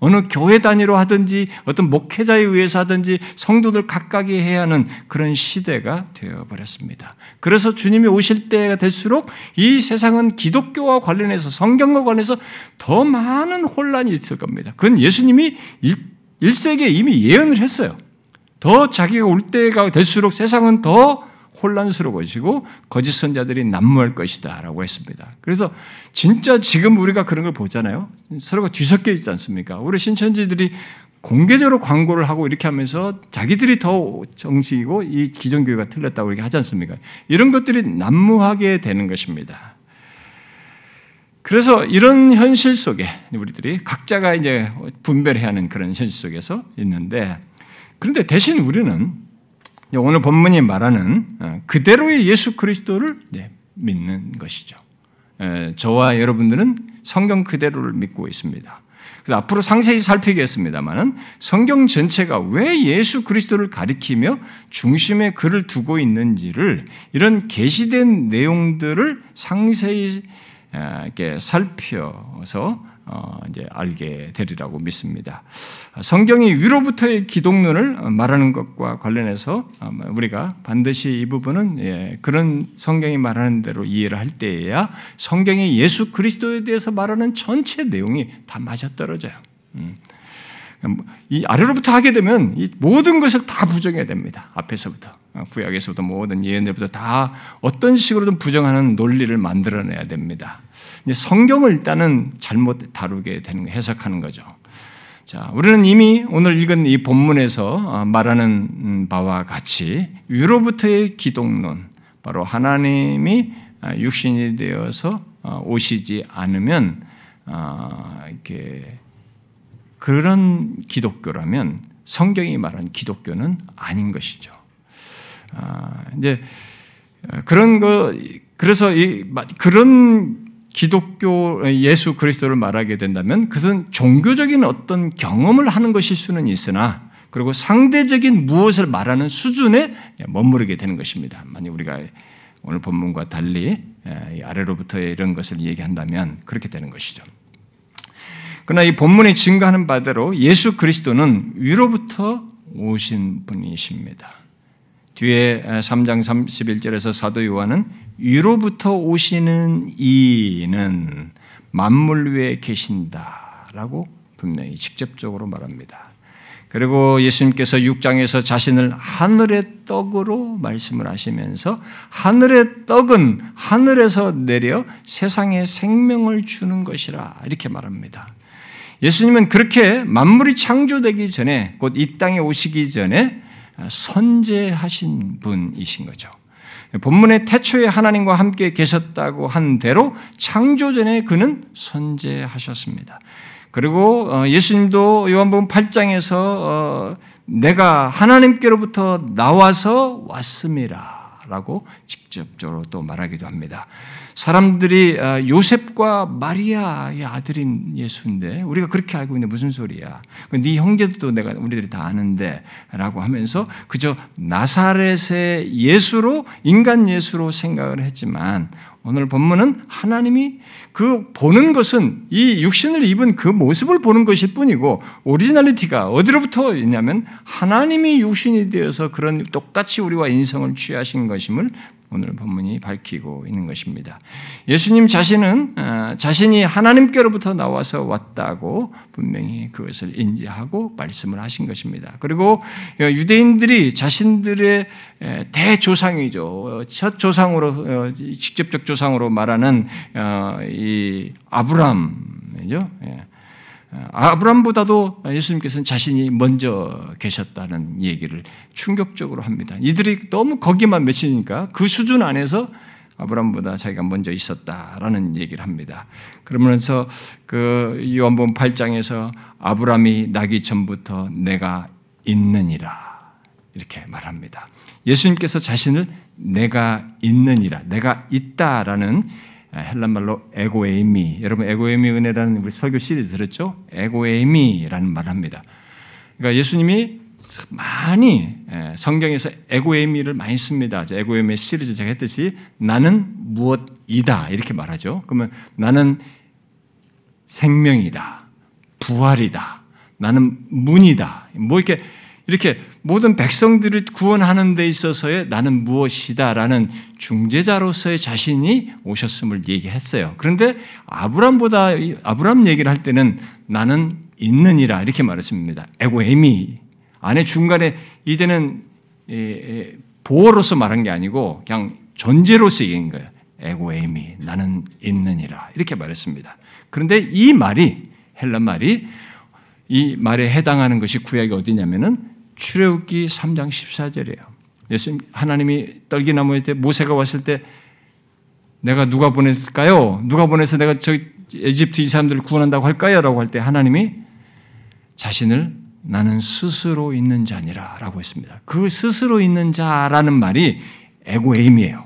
어느 교회 단위로 하든지 어떤 목회자에 의해서 하든지 성도들 각각이 해야 하는 그런 시대가 되어버렸습니다. 그래서 주님이 오실 때가 될수록 이 세상은 기독교와 관련해서 성경과 관련해서 더 많은 혼란이 있을 겁니다. 그건 예수님이 1세기에 이미 예언을 했어요. 더 자기가 올 때가 될수록 세상은 더 혼란스러워지고 거짓 선자들이 난무할 것이다라고 했습니다. 그래서 진짜 지금 우리가 그런 걸 보잖아요. 서로가 뒤섞여 있지 않습니까? 우리 신천지들이 공개적으로 광고를 하고 이렇게 하면서 자기들이 더 정식이고 이 기존 교회가 틀렸다고 이렇게 하지 않습니까? 이런 것들이 난무하게 되는 것입니다. 그래서 이런 현실 속에 우리들이 각자가 이제 분별해야 하는 그런 현실 속에서 있는데 그런데 대신 우리는 오늘 본문이 말하는 어, 그대로의 예수 그리스도를 믿는 것이죠. 저와 여러분들은 성경 그대로를 믿고 있습니다. 앞으로 상세히 살피겠습니다만은 성경 전체가 왜 예수 그리스도를 가리키며 중심에 그를 두고 있는지를 이런 계시된 내용들을 상세히 이렇게 살펴서 어, 이제 알게 되리라고 믿습니다. 성경이 위로부터의 기독론을 말하는 것과 관련해서 우리가 반드시 이 부분은 예, 그런 성경이 말하는 대로 이해를 할 때에야 성경이 예수 그리스도에 대해서 말하는 전체 내용이 다 맞아떨어져요. 음. 이 아래로부터 하게 되면 이 모든 것을 다 부정해야 됩니다. 앞에서부터 어, 구약에서부터 모든 예언들부터 다 어떤 식으로든 부정하는 논리를 만들어내야 됩니다. 성경을 일단은 잘못 다루게 되는 해석하는 거죠. 자, 우리는 이미 오늘 읽은 이 본문에서 어, 말하는 음, 바와 같이 위로부터의 기독론, 바로 하나님이 어, 육신이 되어서 어, 오시지 않으면 이렇게 그런 기독교라면 성경이 말한 기독교는 아닌 것이죠. 이제 그런 거 그래서 이 그런 기독교 예수 그리스도를 말하게 된다면 그것은 종교적인 어떤 경험을 하는 것일 수는 있으나 그리고 상대적인 무엇을 말하는 수준에 머무르게 되는 것입니다. 만약 우리가 오늘 본문과 달리 아래로부터 이런 것을 얘기한다면 그렇게 되는 것이죠. 그러나 이 본문이 증거하는 바대로 예수 그리스도는 위로부터 오신 분이십니다. 뒤에 3장 31절에서 사도 요한은 위로부터 오시는 이는 만물 위에 계신다라고 분명히 직접적으로 말합니다. 그리고 예수님께서 6장에서 자신을 하늘의 떡으로 말씀을 하시면서 하늘의 떡은 하늘에서 내려 세상에 생명을 주는 것이라 이렇게 말합니다. 예수님은 그렇게 만물이 창조되기 전에 곧 이 땅에 오시기 전에 선제하신 분이신 거죠. 본문의 태초에 하나님과 함께 계셨다고 한 대로 창조 전에 그는 선제하셨습니다. 그리고 어, 예수님도 요한복음 8장에서 어, 내가 하나님께로부터 나와서 왔음이라라고 직접적으로 또 말하기도 합니다. 사람들이 아, 요셉과 마리아의 아들인 예수인데 우리가 그렇게 알고 있는데 무슨 소리야? 네 형제도 내가 우리들이 다 아는데라고 하면서 그저 나사렛의 예수로 인간 예수로 생각을 했지만 오늘 본문은 하나님이 그 보는 것은 이 육신을 입은 그 모습을 보는 것일 뿐이고 originality가 어디로부터 있냐면 하나님이 육신이 되어서 그런 똑같이 우리와 인성을 취하신 것임을 오늘 본문이 밝히고 있는 것입니다. 예수님 자신은 어, 자신이 하나님께로부터 나와서 왔다고 분명히 그것을 인지하고 말씀을 하신 것입니다. 그리고 유대인들이 자신들의 대조상이죠. 첫 조상으로 어, 직접적 조상으로 말하는 어, 이 아브람이죠. 예. 아브람보다도 예수님께서는 자신이 먼저 계셨다는 얘기를 충격적으로 합니다. 이들이 너무 거기만 맺히니까 그 수준 안에서 아브람보다 자기가 먼저 있었다라는 얘기를 합니다. 그러면서 그 요한복음 8장에서 아브람이 나기 전부터 내가 있느니라 이렇게 말합니다. 예수님께서 자신을 내가 있느니라, 내가 있다라는 헬란 말로 에고에이미. 여러분 에고에이미 은혜라는 우리 설교 시리즈 들었죠? 에고에이미라는 말을 합니다. 그러니까 예수님이 많이 성경에서 에고에이미를 많이 씁니다. 에고에이미 시리즈 제가 했듯이 나는 무엇이다 이렇게 말하죠. 그러면 나는 생명이다, 부활이다, 나는 문이다. 뭐 이렇게 이렇게 모든 백성들을 구원하는 데 있어서의 나는 무엇이다라는 중재자로서의 자신이 오셨음을 얘기했어요. 그런데 아브람보다 아브람 얘기를 할 때는 나는 있느니라 이렇게 말했습니다. 에고에미 안에 중간에 이제는 보어로서 말한 게 아니고 그냥 존재로서 얘기한 거예요. 에고에미 나는 있느니라 이렇게 말했습니다. 그런데 이 말이 헬란 말이 이 말에 해당하는 것이 구약이 어디냐면은 출애굽기 3장 14절이에요. 예수님 하나님이 떨기나무에 때 모세가 왔을 때 내가 누가 보냈을까요? 누가 보내서 내가 저 에집트 이 사람들을 구원한다고 할까요?라고 할 때 하나님이 자신을 나는 스스로 있는 자니라라고 했습니다. 그 스스로 있는 자라는 말이 에고에임이에요.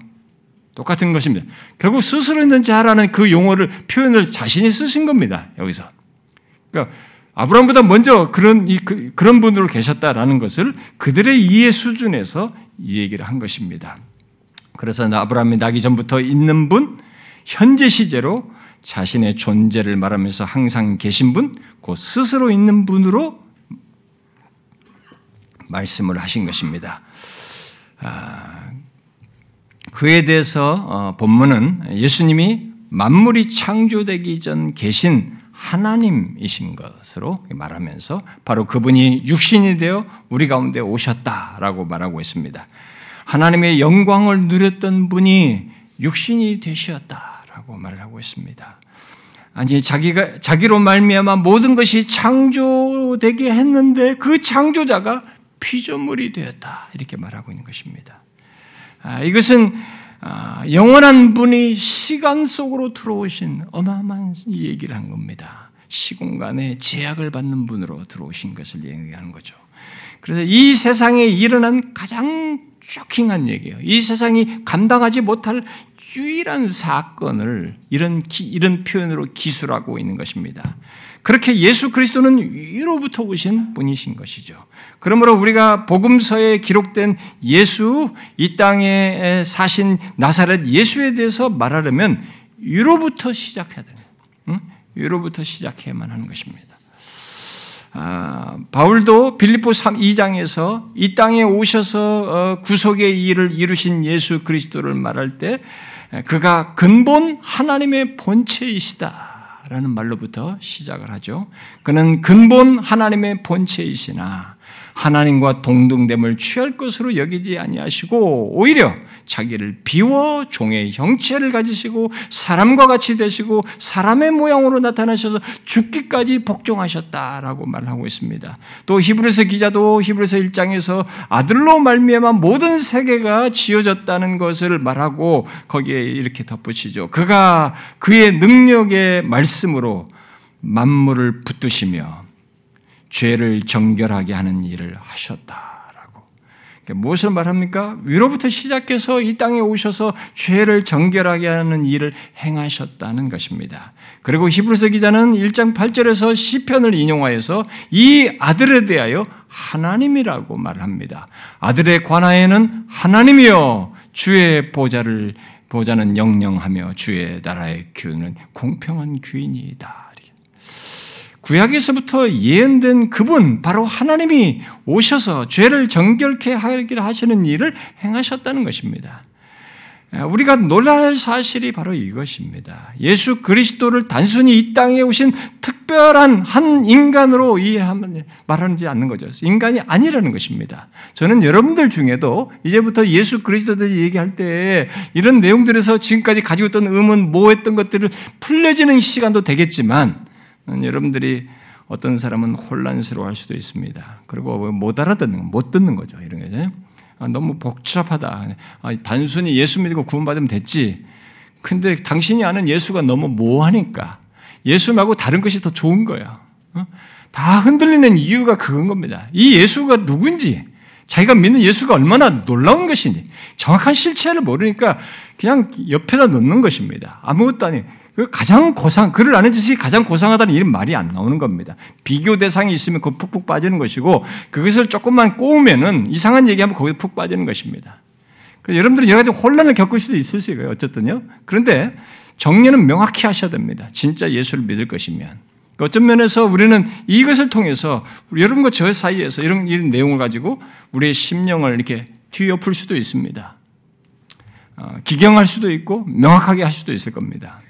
똑같은 것입니다. 결국 스스로 있는 자라는 그 용어를 표현을 자신이 쓰신 겁니다. 여기서. 그러니까 아브라함보다 먼저 그런 이, 그, 런 분으로 계셨다라는 것을 그들의 이해 수준에서 이 얘기를 한 것입니다. 그래서 아브라함이 나기 전부터 있는 분, 현재 시제로 자신의 존재를 말하면서 항상 계신 분, 그 스스로 있는 분으로 말씀을 하신 것입니다. 아, 그에 대해서 어, 본문은 예수님이 만물이 창조되기 전 계신 하나님이신 것으로 말하면서 바로 그분이 육신이 되어 우리 가운데 오셨다라고 말하고 있습니다. 하나님의 영광을 누렸던 분이 육신이 되셨다라고 말을 하고 있습니다. 아니 자기가 자기로 말미암아 모든 것이 창조되게 했는데 그 창조자가 피조물이 되었다 이렇게 말하고 있는 것입니다. 아, 이것은 아, 영원한 분이 시간 속으로 들어오신 어마어마한 얘기를 한 겁니다. 시공간에 제약을 받는 분으로 들어오신 것을 얘기하는 거죠. 그래서 이 세상에 일어난 가장 쇼킹한 얘기예요. 이 세상이 감당하지 못할 유일한 사건을 이런 이런 표현으로 기술하고 있는 것입니다. 그렇게 예수 그리스도는 위로부터 오신 분이신 것이죠. 그러므로 우리가 복음서에 기록된 예수, 이 땅에 사신 나사렛 예수에 대해서 말하려면 위로부터 시작해야 돼요. 응? 위로부터 시작해야만 하는 것입니다. 아, 바울도 빌립보 3, 2장에서 이 땅에 오셔서 어, 구속의 일을 이루신 예수 그리스도를 말할 때 그가 근본 하나님의 본체이시다. 라는 말로부터 시작을 하죠. 그는 근본 하나님의 본체이시나 하나님과 동등됨을 취할 것으로 여기지 아니하시고 오히려 자기를 비워 종의 형체를 가지시고 사람과 같이 되시고 사람의 모양으로 나타나셔서 죽기까지 복종하셨다라고 말하고 있습니다. 또 히브리서 기자도 히브리서 1장에서 아들로 말미암아 모든 세계가 지어졌다는 것을 말하고 거기에 이렇게 덧붙이죠. 그가 그의 능력의 말씀으로 만물을 붙드시며 죄를 정결하게 하는 일을 하셨다. 무엇을 말합니까? 위로부터 시작해서 이 땅에 오셔서 죄를 정결하게 하는 일을 행하셨다는 것입니다. 그리고 히브리서 기자는 1장 8절에서 시편을 인용하여서 이 아들에 대하여 하나님이라고 말합니다. 아들의 관하에는 하나님이여 주의 보좌를 보좌는 영영하며 주의 나라의 규는 공평한 규인이다. 구약에서부터 예언된 그분, 바로 하나님이 오셔서 죄를 정결케 하기를 하시는 일을 행하셨다는 것입니다. 우리가 놀랄 사실이 바로 이것입니다. 예수 그리스도를 단순히 이 땅에 오신 특별한 한 인간으로 이해하면 말하지 않는 거죠. 인간이 아니라는 것입니다. 저는 여러분들 중에도 이제부터 예수 그리스도에 대해서 얘기할 때 이런 내용들에서 지금까지 가지고 있던 의문, 모호했던 것들을 풀려지는 시간도 되겠지만 여러분들이 어떤 사람은 혼란스러워 할 수도 있습니다. 그리고 못 알아듣는, 못 듣는 거죠. 이런 게. 아, 너무 복잡하다. 아, 단순히 예수 믿고 구원받으면 됐지. 근데 당신이 아는 예수가 너무 모호하니까 예수 말고 다른 것이 더 좋은 거야. 어? 다 흔들리는 이유가 그건 겁니다. 이 예수가 누군지, 자기가 믿는 예수가 얼마나 놀라운 것이니 정확한 실체를 모르니까 그냥 옆에다 놓는 것입니다. 아무것도 아니. 그 가장 고상, 그를 아는 짓이 가장 고상하다는 이런 말이 안 나오는 겁니다. 비교 대상이 있으면 그 푹푹 빠지는 것이고 그것을 조금만 꼬우면은 이상한 얘기하면 거기서 푹 빠지는 것입니다. 여러분들은 여러 가지 혼란을 겪을 수도 있을 거예요. 어쨌든요. 그런데 정리는 명확히 하셔야 됩니다. 진짜 예수를 믿을 것이면. 어떤 면에서 우리는 이것을 통해서 여러분과 저 사이에서 이런, 이런 내용을 가지고 우리의 심령을 이렇게 뒤엎을 수도 있습니다. 어, 기경할 수도 있고 명확하게 할 수도 있을 겁니다.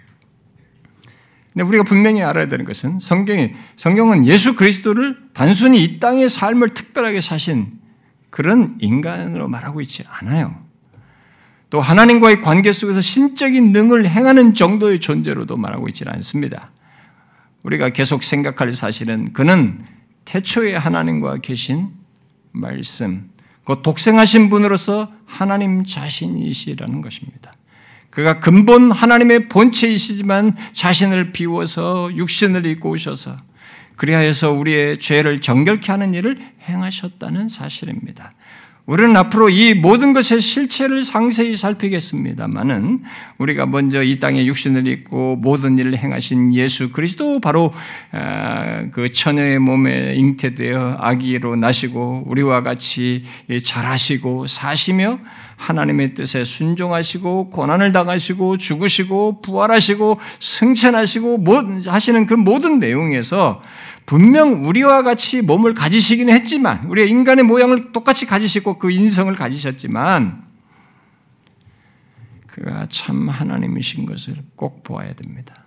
근데 우리가 분명히 알아야 되는 것은 성경이 성경은 예수 그리스도를 단순히 이 땅의 삶을 특별하게 사신 그런 인간으로 말하고 있지 않아요. 또 하나님과의 관계 속에서 신적인 능을 행하는 정도의 존재로도 말하고 있지 않습니다. 우리가 계속 생각할 사실은 그는 태초에 하나님과 계신 말씀, 그 독생하신 분으로서 하나님 자신이시라는 것입니다. 그가 근본 하나님의 본체이시지만 자신을 비워서 육신을 입고 오셔서 그리하여서 우리의 죄를 정결케 하는 일을 행하셨다는 사실입니다. 우리는 앞으로 이 모든 것의 실체를 상세히 살피겠습니다만은 우리가 먼저 이 땅에 육신을 입고 모든 일을 행하신 예수 그리스도 바로 아, 그 처녀의 몸에 잉태되어 아기로 나시고 우리와 같이 자라시고 사시며 하나님의 뜻에 순종하시고 고난을 당하시고 죽으시고 부활하시고 승천하시고 하시는 그 모든 내용에서 분명 우리와 같이 몸을 가지시긴 했지만, 우리가 인간의 모양을 똑같이 가지시고 그 인성을 가지셨지만, 그가 참 하나님이신 것을 꼭 보아야 됩니다.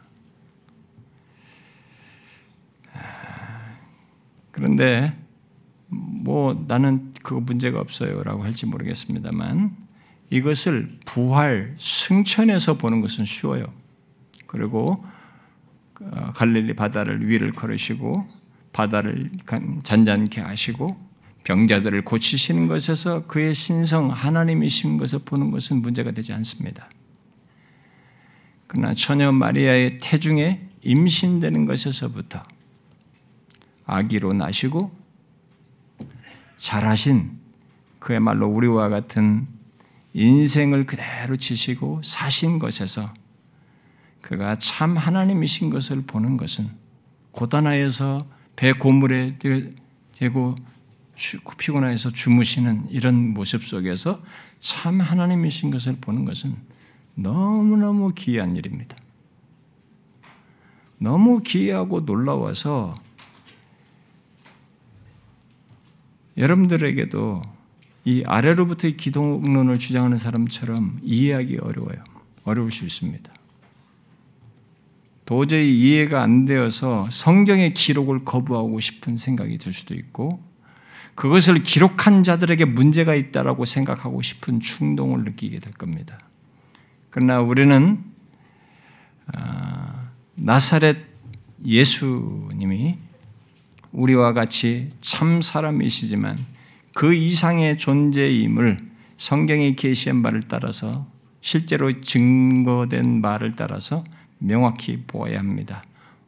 그런데 뭐 나는 그거 문제가 없어요라고 할지 모르겠습니다만 이것을 부활 승천에서 보는 것은 쉬워요. 그리고 어, 갈릴리 바다를 위를 걸으시고 바다를 잔잔케 하시고 병자들을 고치시는 것에서 그의 신성 하나님이신 것을 보는 것은 문제가 되지 않습니다. 그러나 처녀 마리아의 태중에 임신되는 것에서부터 아기로 나시고 잘하신 그야말로 우리와 같은 인생을 그대로 지시고 사신 것에서 그가 참 하나님이신 것을 보는 것은 고단하여서 배 고물에 대고 피곤해서 주무시는 이런 모습 속에서 참 하나님이신 것을 보는 것은 너무너무 기이한 일입니다. 너무 기이하고 놀라워서 여러분들에게도 이 아래로부터의 기독론을 주장하는 사람처럼 이해하기 어려워요. 어려울 수 있습니다. 도저히 이해가 안 되어서 성경의 기록을 거부하고 싶은 생각이 들 수도 있고 그것을 기록한 자들에게 문제가 있다라고 생각하고 싶은 충동을 느끼게 될 겁니다. 그러나 우리는 아, 나사렛 예수님이 우리와 같이 참 사람이시지만 그 이상의 존재임을 성경의 계시한 바를 따라서 실제로 증거된 말을 따라서 명확히 보아야 합니다.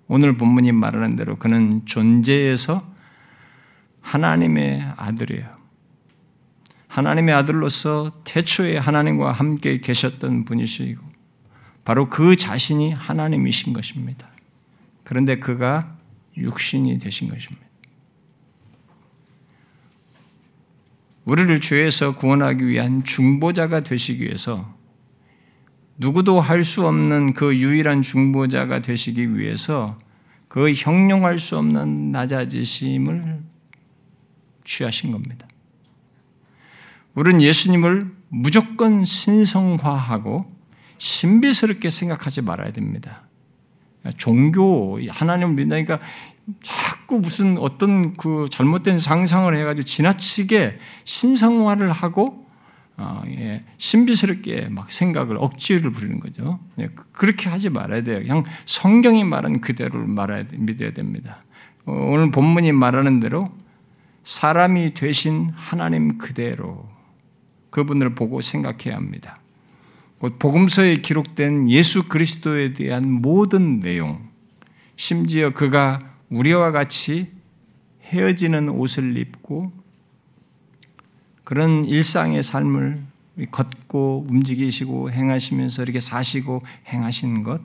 오늘 본문이 말하는 대로 그는 존재에서 하나님의 아들이에요. 하나님의 아들로서 태초에 하나님과 함께 계셨던 분이시고 바로 그 자신이 하나님이신 것입니다. 그런데 그가 육신이 되신 것입니다. 우리를 죄에서 구원하기 위한 중보자가 되시기 위해서 누구도 할 수 없는 그 유일한 중보자가 되시기 위해서 그 형용할 수 없는 낮아지심을 취하신 겁니다. 우리는 예수님을 무조건 신성화하고 신비스럽게 생각하지 말아야 됩니다. 종교, 하나님을 믿으니까 자꾸 무슨 어떤 그 잘못된 상상을 해가지고 지나치게 신성화를 하고 어, 예, 신비스럽게 막 생각을 억지를 부리는 거죠. 예, 그렇게 하지 말아야 돼요. 그냥 성경이 말한 그대로 말아야 믿어야 됩니다. 어, 오늘 본문이 말하는 대로 사람이 되신 하나님 그대로 그분을 보고 생각해야 합니다. 복음서에 기록된 예수 그리스도에 대한 모든 내용, 심지어 그가 우리와 같이 헤어지는 옷을 입고 그런 일상의 삶을 걷고 움직이시고 행하시면서 이렇게 사시고 행하시는 것,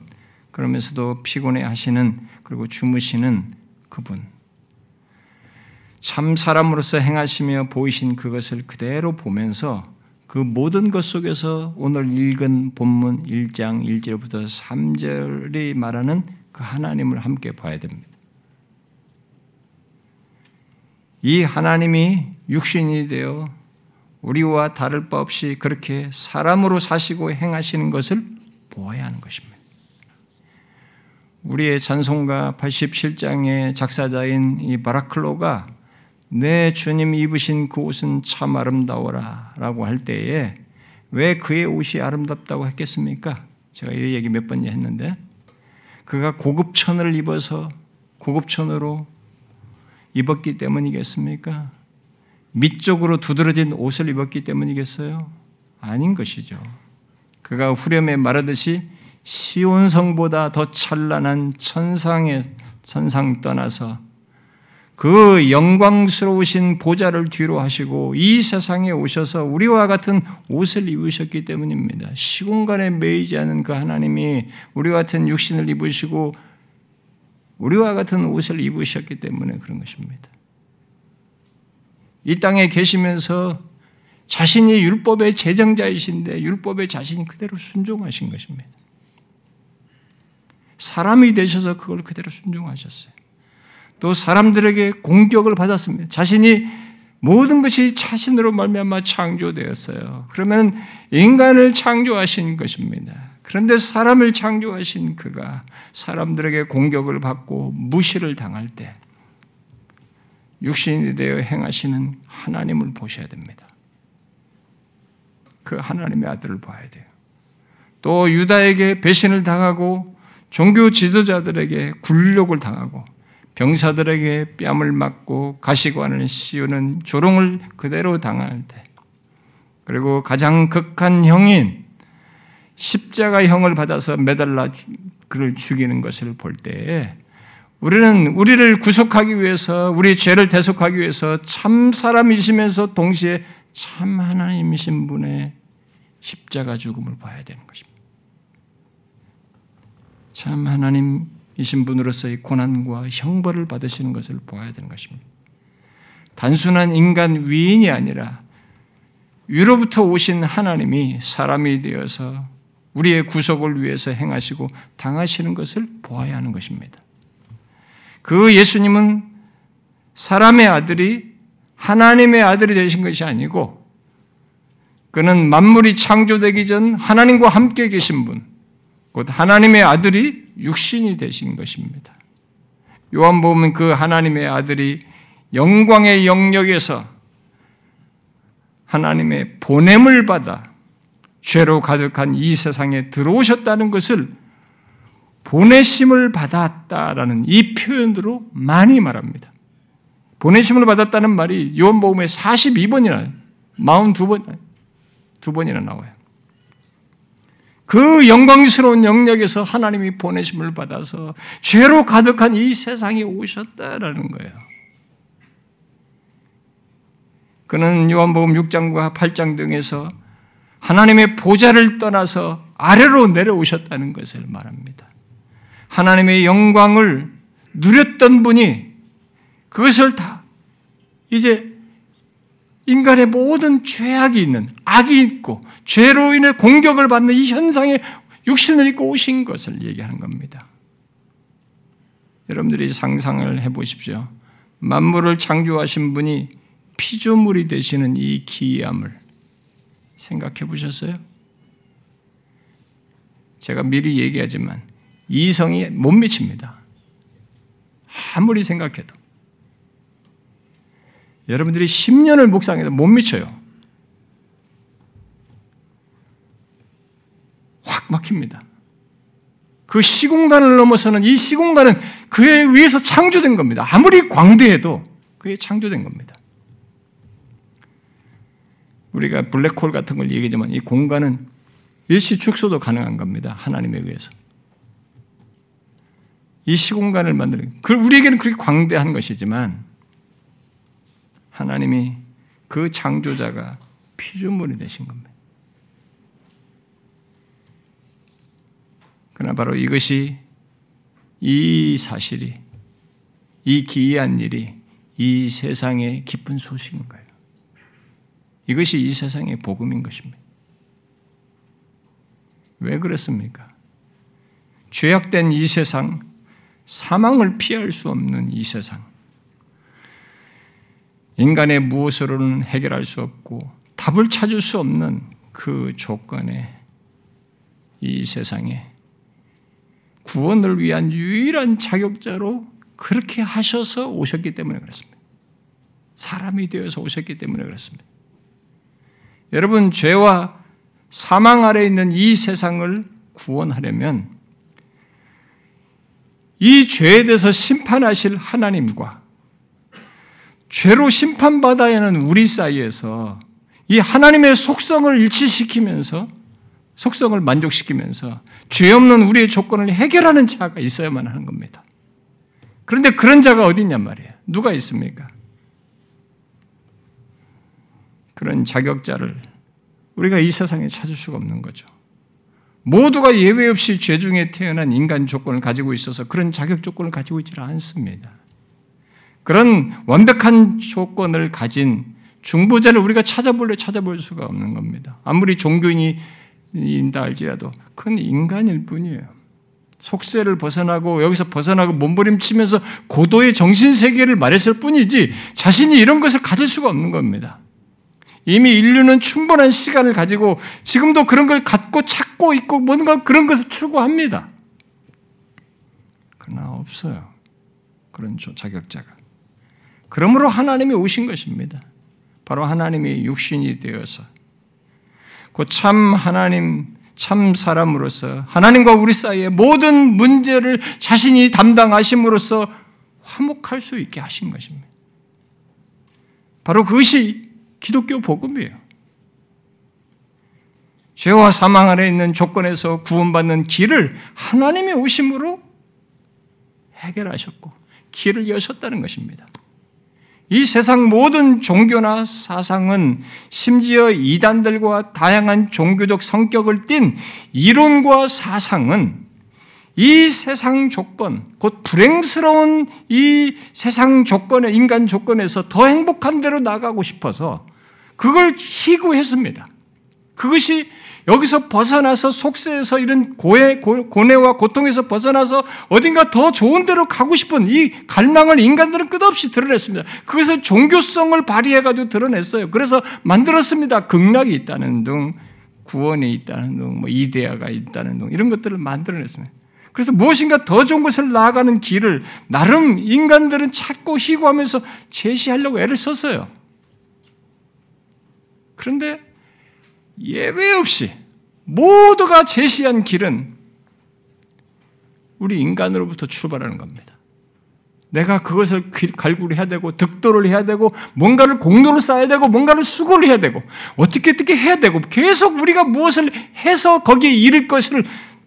그러면서도 피곤해 하시는 그리고 주무시는 그분. 참 사람으로서 행하시며 보이신 그것을 그대로 보면서 그 모든 것 속에서 오늘 읽은 본문 1장 1절부터 3절이 말하는 그 하나님을 함께 봐야 됩니다. 이 하나님이 육신이 되어 우리와 다를 바 없이 그렇게 사람으로 사시고 행하시는 것을 보아야 하는 것입니다. 우리의 찬송가 87장의 작사자인 이 바라클로가 내 주님이 입으신 그 옷은 참 아름다워라 라고 할 때에 왜 그의 옷이 아름답다고 했겠습니까? 제가 이 얘기 몇 번 했는데 그가 고급천을 입어서 고급천으로 입었기 때문이겠습니까? 밑쪽으로 두드러진 옷을 입었기 때문이겠어요? 아닌 것이죠. 그가 후렴에 말하듯이 시온 성보다 더 찬란한 천상의 천상 떠나서 그 영광스러우신 보좌를 뒤로 하시고 이 세상에 오셔서 우리와 같은 옷을 입으셨기 때문입니다. 시공간에 매이지 않은 그 하나님이 우리와 같은 육신을 입으시고 우리와 같은 옷을 입으셨기 때문에 그런 것입니다. 이 땅에 계시면서 자신이 율법의 제정자이신데 율법의 자신이 그대로 순종하신 것입니다. 사람이 되셔서 그걸 그대로 순종하셨어요. 또 사람들에게 공격을 받았습니다. 자신이 모든 것이 자신으로 말미암아 창조되었어요. 그러면 인간을 창조하신 것입니다. 그런데 사람을 창조하신 그가 사람들에게 공격을 받고 무시를 당할 때 육신이 되어 행하시는 하나님을 보셔야 됩니다. 그 하나님의 아들을 봐야 돼요. 또 유다에게 배신을 당하고 종교 지도자들에게 굴욕을 당하고 병사들에게 뺨을 맞고 가시관을 씌우는 조롱을 그대로 당할 때, 그리고 가장 극한 형인 십자가형을 받아서 매달라 그를 죽이는 것을 볼 때에 우리는 우리를 구속하기 위해서 우리 죄를 대속하기 위해서 참 사람이시면서 동시에 참 하나님이신 분의 십자가 죽음을 봐야 되는 것입니다. 참 하나님 이신 분으로서의 고난과 형벌을 받으시는 것을 보아야 되는 것입니다. 단순한 인간 위인이 아니라 위로부터 오신 하나님이 사람이 되어서 우리의 구속을 위해서 행하시고 당하시는 것을 보아야 하는 것입니다. 그 예수님은 사람의 아들이 하나님의 아들이 되신 것이 아니고 그는 만물이 창조되기 전 하나님과 함께 계신 분, 곧 하나님의 아들이 육신이 되신 것입니다. 요한복음은 그 하나님의 아들이 영광의 영역에서 하나님의 보냄을 받아 죄로 가득한 이 세상에 들어오셨다는 것을 보내심을 받았다라는 이 표현으로 많이 말합니다. 보내심을 받았다는 말이 요한복음에 42번이나 42번 두 번이나 나와요. 그 영광스러운 영역에서 하나님이 보내심을 받아서 죄로 가득한 이 세상에 오셨다라는 거예요. 그는 요한복음 6장과 8장 등에서 하나님의 보좌를 떠나서 아래로 내려오셨다는 것을 말합니다. 하나님의 영광을 누렸던 분이 그것을 다 이제 인간의 모든 죄악이 있는 악이 있고 죄로 인해 공격을 받는 이 현상에 육신을 입고 오신 것을 얘기하는 겁니다. 여러분들이 상상을 해 보십시오. 만물을 창조하신 분이 피조물이 되시는 이 기이함을 생각해 보셨어요? 제가 미리 얘기하지만 이성이 못 미칩니다. 아무리 생각해도. 여러분들이 10년을 묵상해도 못 미쳐요. 확 막힙니다. 그 시공간을 넘어서는 이 시공간은 그에 의해서 창조된 겁니다. 아무리 광대해도 그에 창조된 겁니다. 우리가 블랙홀 같은 걸 얘기하지만 이 공간은 일시 축소도 가능한 겁니다. 하나님에 의해서. 이 시공간을 만드는, 그 우리에게는 그렇게 광대한 것이지만 하나님이 그 창조자가 피조물이 되신 겁니다. 그러나 바로 이것이 이 사실이 이 기이한 일이 이 세상의 기쁜 소식인 거예요. 이것이 이 세상의 복음인 것입니다. 왜 그렇습니까? 죄악된 이 세상, 사망을 피할 수 없는 이 세상, 인간의 무엇으로는 해결할 수 없고 답을 찾을 수 없는 그 조건에 이 세상에 구원을 위한 유일한 자격자로 그렇게 하셔서 오셨기 때문에 그렇습니다. 사람이 되어서 오셨기 때문에 그렇습니다. 여러분, 죄와 사망 아래 있는 이 세상을 구원하려면 이 죄에 대해서 심판하실 하나님과 죄로 심판받아야 하는 우리 사이에서 이 하나님의 속성을 일치시키면서 속성을 만족시키면서 죄 없는 우리의 조건을 해결하는 자가 있어야만 하는 겁니다. 그런데 그런 자가 어디 있냔 말이에요. 누가 있습니까? 그런 자격자를 우리가 이 세상에 찾을 수가 없는 거죠. 모두가 예외 없이 죄 중에 태어난 인간 조건을 가지고 있어서 그런 자격 조건을 가지고 있지 않습니다. 그런 완벽한 조건을 가진 중보자를 우리가 찾아볼래 찾아볼 수가 없는 겁니다. 아무리 종교인이 인다 할지라도 그건 인간일 뿐이에요. 속세를 벗어나고 여기서 벗어나고 몸부림치면서 고도의 정신 세계를 말했을 뿐이지 자신이 이런 것을 가질 수가 없는 겁니다. 이미 인류는 충분한 시간을 가지고 지금도 그런 걸 갖고 찾고 있고 뭔가 그런 것을 추구합니다. 그러나 없어요. 그런 자격자가. 그러므로 하나님이 오신 것입니다. 바로 하나님이 육신이 되어서 그 참 하나님, 참 사람으로서 하나님과 우리 사이의 모든 문제를 자신이 담당하심으로써 화목할 수 있게 하신 것입니다. 바로 그것이 기독교 복음이에요. 죄와 사망 안에 있는 조건에서 구원받는 길을 하나님의 오심으로 해결하셨고 길을 여셨다는 것입니다. 이 세상 모든 종교나 사상은 심지어 이단들과 다양한 종교적 성격을 띤 이론과 사상은 이 세상 조건, 곧 불행스러운 이 세상 조건의 인간 조건에서 더 행복한 대로 나가고 싶어서 그걸 희구했습니다. 그것이 여기서 벗어나서 속세에서 이런 고해, 고뇌와 고통에서 벗어나서 어딘가 더 좋은 데로 가고 싶은 이 갈망을 인간들은 끝없이 드러냈습니다. 그것을 종교성을 발휘해가지고 드러냈어요. 그래서 만들었습니다. 극락이 있다는 등, 구원이 있다는 등, 뭐 이데아가 있다는 등, 이런 것들을 만들어냈습니다. 그래서 무엇인가 더 좋은 것을 나아가는 길을 나름 인간들은 찾고 희구하면서 제시하려고 애를 썼어요. 그런데 예외 없이 모두가 제시한 길은 우리 인간으로부터 출발하는 겁니다. 내가 그것을 갈구를 해야 되고 득도를 해야 되고 뭔가를 공로를 쌓아야 되고 뭔가를 수고를 해야 되고 어떻게 어떻게 해야 되고 계속 우리가 무엇을 해서 거기에 이를 것을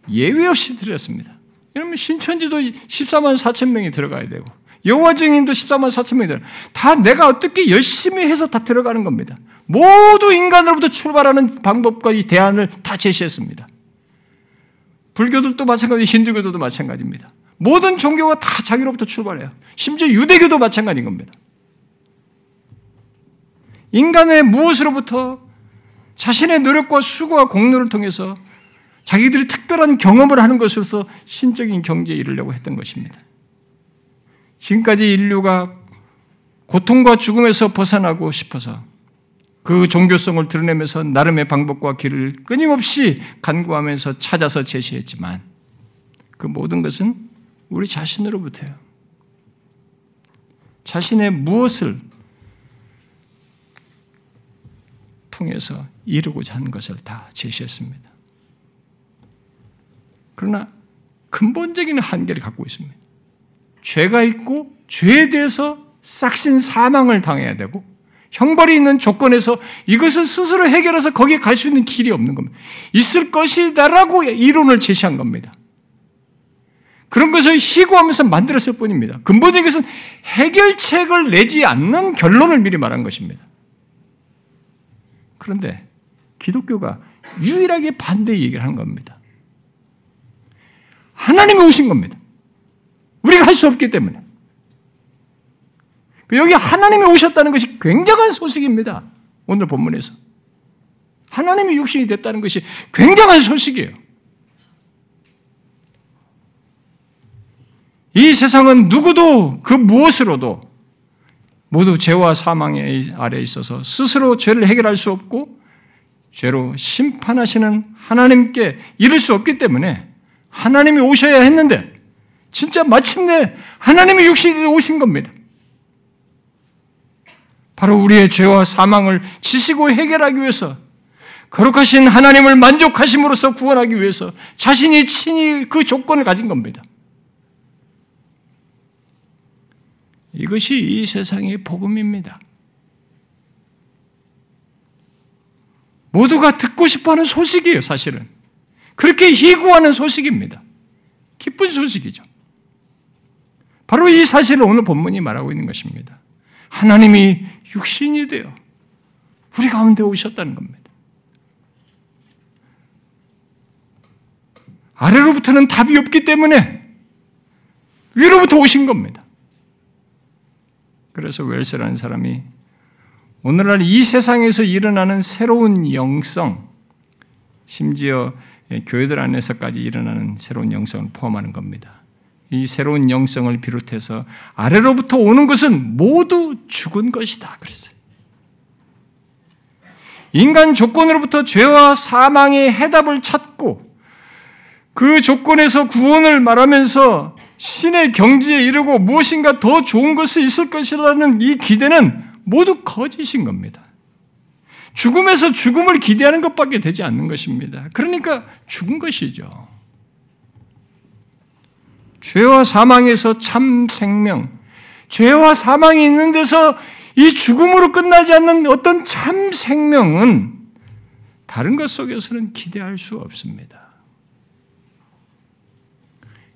예외 없이 드렸습니다. 여러분 신천지도 14만 4천 명이 들어가야 되고 여호와 증인도 14만 4천 명이 들어. 다 내가 어떻게 열심히 해서 다 들어가는 겁니다. 모두 인간으로부터 출발하는 방법과 이 대안을 다 제시했습니다. 불교들도 마찬가지, 힌두교도 마찬가지입니다. 모든 종교가 다 자기로부터 출발해요. 심지어 유대교도 마찬가지인 겁니다. 인간의 무엇으로부터 자신의 노력과 수고와 공로를 통해서 자기들이 특별한 경험을 하는 것으로서 신적인 경지에 이르려고 했던 것입니다. 지금까지 인류가 고통과 죽음에서 벗어나고 싶어서 그 종교성을 드러내면서 나름의 방법과 길을 끊임없이 간구하면서 찾아서 제시했지만 그 모든 것은 우리 자신으로부터요. 자신의 무엇을 통해서 이루고자 하는 것을 다 제시했습니다. 그러나 근본적인 한계를 갖고 있습니다. 죄가 있고 죄에 대해서 싹신 사망을 당해야 되고 형벌이 있는 조건에서 이것을 스스로 해결해서 거기에 갈 수 있는 길이 없는 겁니다. 있을 것이다라고 이론을 제시한 겁니다. 그런 것을 희구하면서 만들었을 뿐입니다. 근본적인 것은 해결책을 내지 않는 결론을 미리 말한 것입니다. 그런데 기독교가 유일하게 반대 얘기를 하는 겁니다. 하나님이 오신 겁니다. 우리가 할 수 없기 때문에. 여기 하나님이 오셨다는 것이 굉장한 소식입니다. 오늘 본문에서. 하나님이 육신이 됐다는 것이 굉장한 소식이에요. 이 세상은 누구도 그 무엇으로도 모두 죄와 사망의 아래에 있어서 스스로 죄를 해결할 수 없고 죄로 심판하시는 하나님께 이를 수 없기 때문에 하나님이 오셔야 했는데 진짜 마침내 하나님이 육신이 오신 겁니다. 바로 우리의 죄와 사망을 지시고 해결하기 위해서 거룩하신 하나님을 만족하심으로써 구원하기 위해서 자신이 친히 그 조건을 가진 겁니다. 이것이 이 세상의 복음입니다. 모두가 듣고 싶어 하는 소식이에요, 사실은. 그렇게 희구하는 소식입니다. 기쁜 소식이죠. 바로 이 사실을 오늘 본문이 말하고 있는 것입니다. 하나님이 육신이 되어 우리 가운데 오셨다는 겁니다. 아래로부터는 답이 없기 때문에 위로부터 오신 겁니다. 그래서 웰스라는 사람이 오늘날 이 세상에서 일어나는 새로운 영성, 심지어 교회들 안에서까지 일어나는 새로운 영성을 포함하는 겁니다. 이 새로운 영성을 비롯해서 아래로부터 오는 것은 모두 죽은 것이다. 그랬어요. 인간 조건으로부터 죄와 사망의 해답을 찾고 그 조건에서 구원을 말하면서 신의 경지에 이르고 무엇인가 더 좋은 것이 있을 것이라는 이 기대는 모두 거짓인 겁니다. 죽음에서 죽음을 기대하는 것밖에 되지 않는 것입니다. 그러니까 죽은 것이죠. 죄와 사망에서 참 생명, 죄와 사망이 있는 데서 이 죽음으로 끝나지 않는 어떤 참 생명은 다른 것 속에서는 기대할 수 없습니다.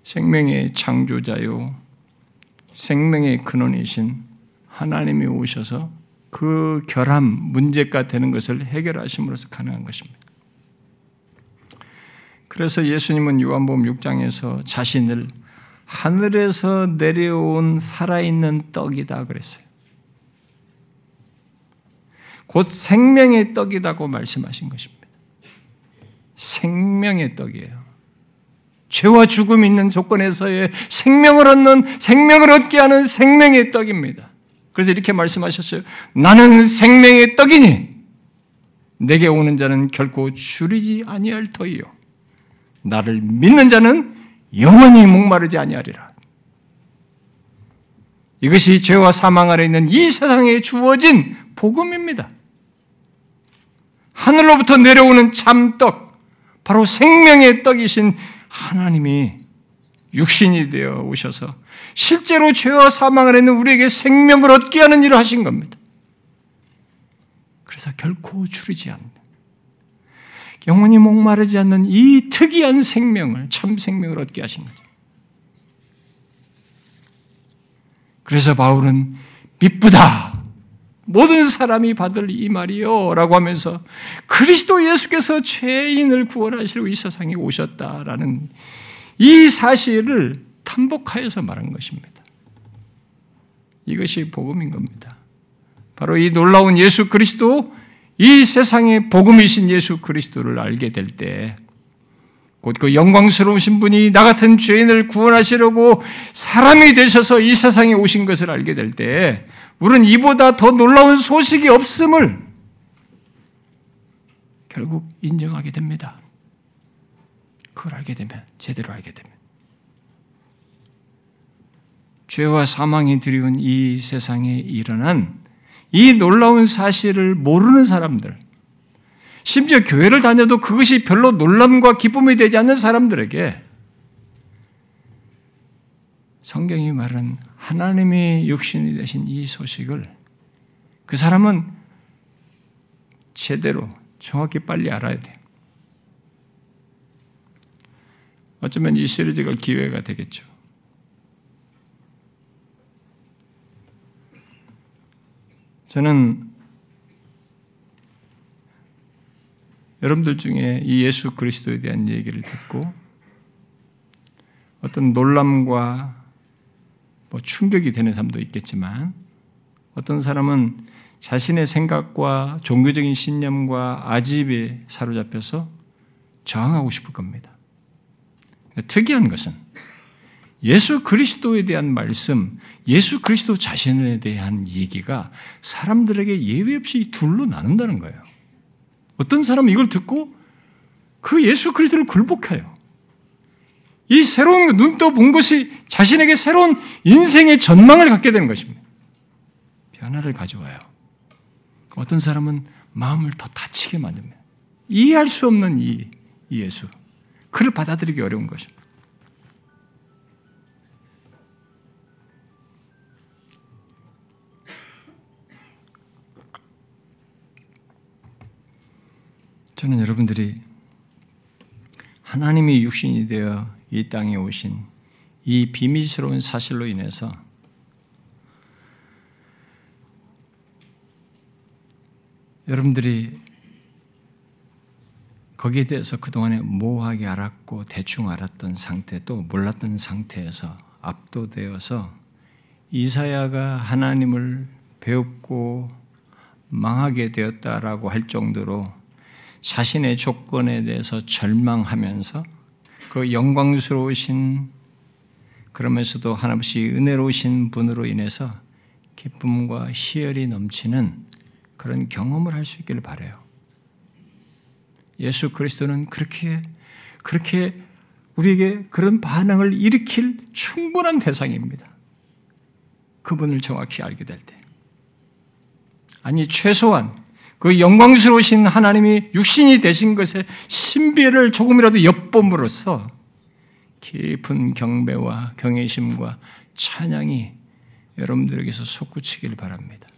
생명의 창조자요, 생명의 근원이신 하나님이 오셔서 그 결함, 문제가 되는 것을 해결하심으로써 가능한 것입니다. 그래서 예수님은 요한복음 6장에서 자신을 하늘에서 내려온 살아있는 떡이다 그랬어요. 곧 생명의 떡이다고 말씀하신 것입니다. 생명의 떡이에요. 죄와 죽음 있는 조건에서의 생명을 얻는 생명을 얻게 하는 생명의 떡입니다. 그래서 이렇게 말씀하셨어요. 나는 생명의 떡이니 내게 오는 자는 결코 줄이지 아니할 터이요. 나를 믿는 자는 영원히 목마르지 아니하리라. 이것이 죄와 사망 아래 있는 이 세상에 주어진 복음입니다. 하늘로부터 내려오는 참떡, 바로 생명의 떡이신 하나님이 육신이 되어 오셔서 실제로 죄와 사망을 했는 우리에게 생명을 얻게 하는 일을 하신 겁니다. 그래서 결코 줄이지 않는 영원히 목마르지 않는 이 특이한 생명을 참 생명을 얻게 하신 거죠. 그래서 바울은 미쁘다. 모든 사람이 받을 이 말이요. 라고 하면서 그리스도 예수께서 죄인을 구원하시려고 이 세상에 오셨다라는 이 사실을 탐복하여서 말한 것입니다. 이것이 복음인 겁니다. 바로 이 놀라운 예수 그리스도, 이 세상의 복음이신 예수 그리스도를 알게 될 때, 곧 그 영광스러우신 분이 나 같은 죄인을 구원하시려고 사람이 되셔서 이 세상에 오신 것을 알게 될 때, 우리는 이보다 더 놀라운 소식이 없음을 결국 인정하게 됩니다. 그걸 알게 되면, 제대로 알게 되면. 죄와 사망이 드리운 이 세상에 일어난 이 놀라운 사실을 모르는 사람들, 심지어 교회를 다녀도 그것이 별로 놀람과 기쁨이 되지 않는 사람들에게 성경이 말한 하나님의 육신이 되신 이 소식을 그 사람은 제대로 정확히 빨리 알아야 돼. 어쩌면 이 시리즈가 기회가 되겠죠. 저는 여러분들 중에 이 예수 그리스도에 대한 얘기를 듣고 어떤 놀람과 뭐 충격이 되는 사람도 있겠지만 어떤 사람은 자신의 생각과 종교적인 신념과 아집에 사로잡혀서 저항하고 싶을 겁니다. 특이한 것은 예수 그리스도에 대한 말씀, 예수 그리스도 자신에 대한 얘기가 사람들에게 예외 없이 둘로 나눈다는 거예요. 어떤 사람은 이걸 듣고 그 예수 그리스도를 굴복해요. 이 새로운 눈떠 본 것이 자신에게 새로운 인생의 전망을 갖게 되는 것입니다. 변화를 가져와요. 어떤 사람은 마음을 더 다치게 만듭니다. 이해할 수 없는 이, 이 예수. 그를 받아들이기 어려운 것입니다. 저는 여러분들이 하나님이 육신이 되어 이 땅에 오신 이 비밀스러운 사실로 인해서 여러분들이 거기에 대해서 그동안에 모호하게 알았고 대충 알았던 상태 또 몰랐던 상태에서 압도되어서 이사야가 하나님을 배웠고 망하게 되었다라고 할 정도로 자신의 조건에 대해서 절망하면서 그 영광스러우신 그러면서도 하나없이 은혜로우신 분으로 인해서 기쁨과 희열이 넘치는 그런 경험을 할 수 있기를 바래요. 예수 그리스도는 그렇게 그렇게 우리에게 그런 반응을 일으킬 충분한 대상입니다. 그분을 정확히 알게 될 때. 아니 최소한 그 영광스러우신 하나님이 육신이 되신 것의 신비를 조금이라도 엿봄으로써 깊은 경배와 경외심과 찬양이 여러분들에게서 솟구치기를 바랍니다.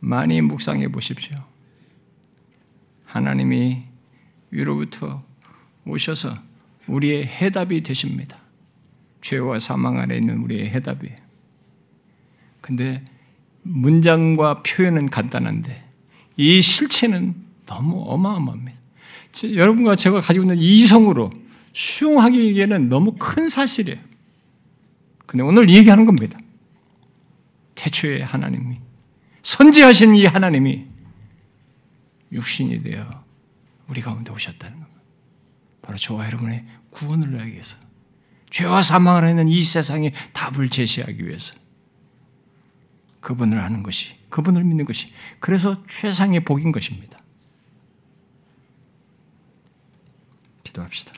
많이 묵상해 보십시오. 하나님이 위로부터 오셔서 우리의 해답이 되십니다. 죄와 사망 안에 있는 우리의 해답이에요. 근데 문장과 표현은 간단한데 이 실체는 너무 어마어마합니다. 여러분과 제가 가지고 있는 이성으로 수용하기에는 너무 큰 사실이에요. 근데 오늘 얘기하는 겁니다. 태초에 하나님이 선지하신 이 하나님이 육신이 되어 우리 가운데 오셨다는 겁니다. 바로 저와 여러분의 구원을 위해서 죄와 사망을 하는 이 세상에 답을 제시하기 위해서 그분을 아는 것이, 그분을 믿는 것이, 그래서 최상의 복인 것입니다. 기도합시다.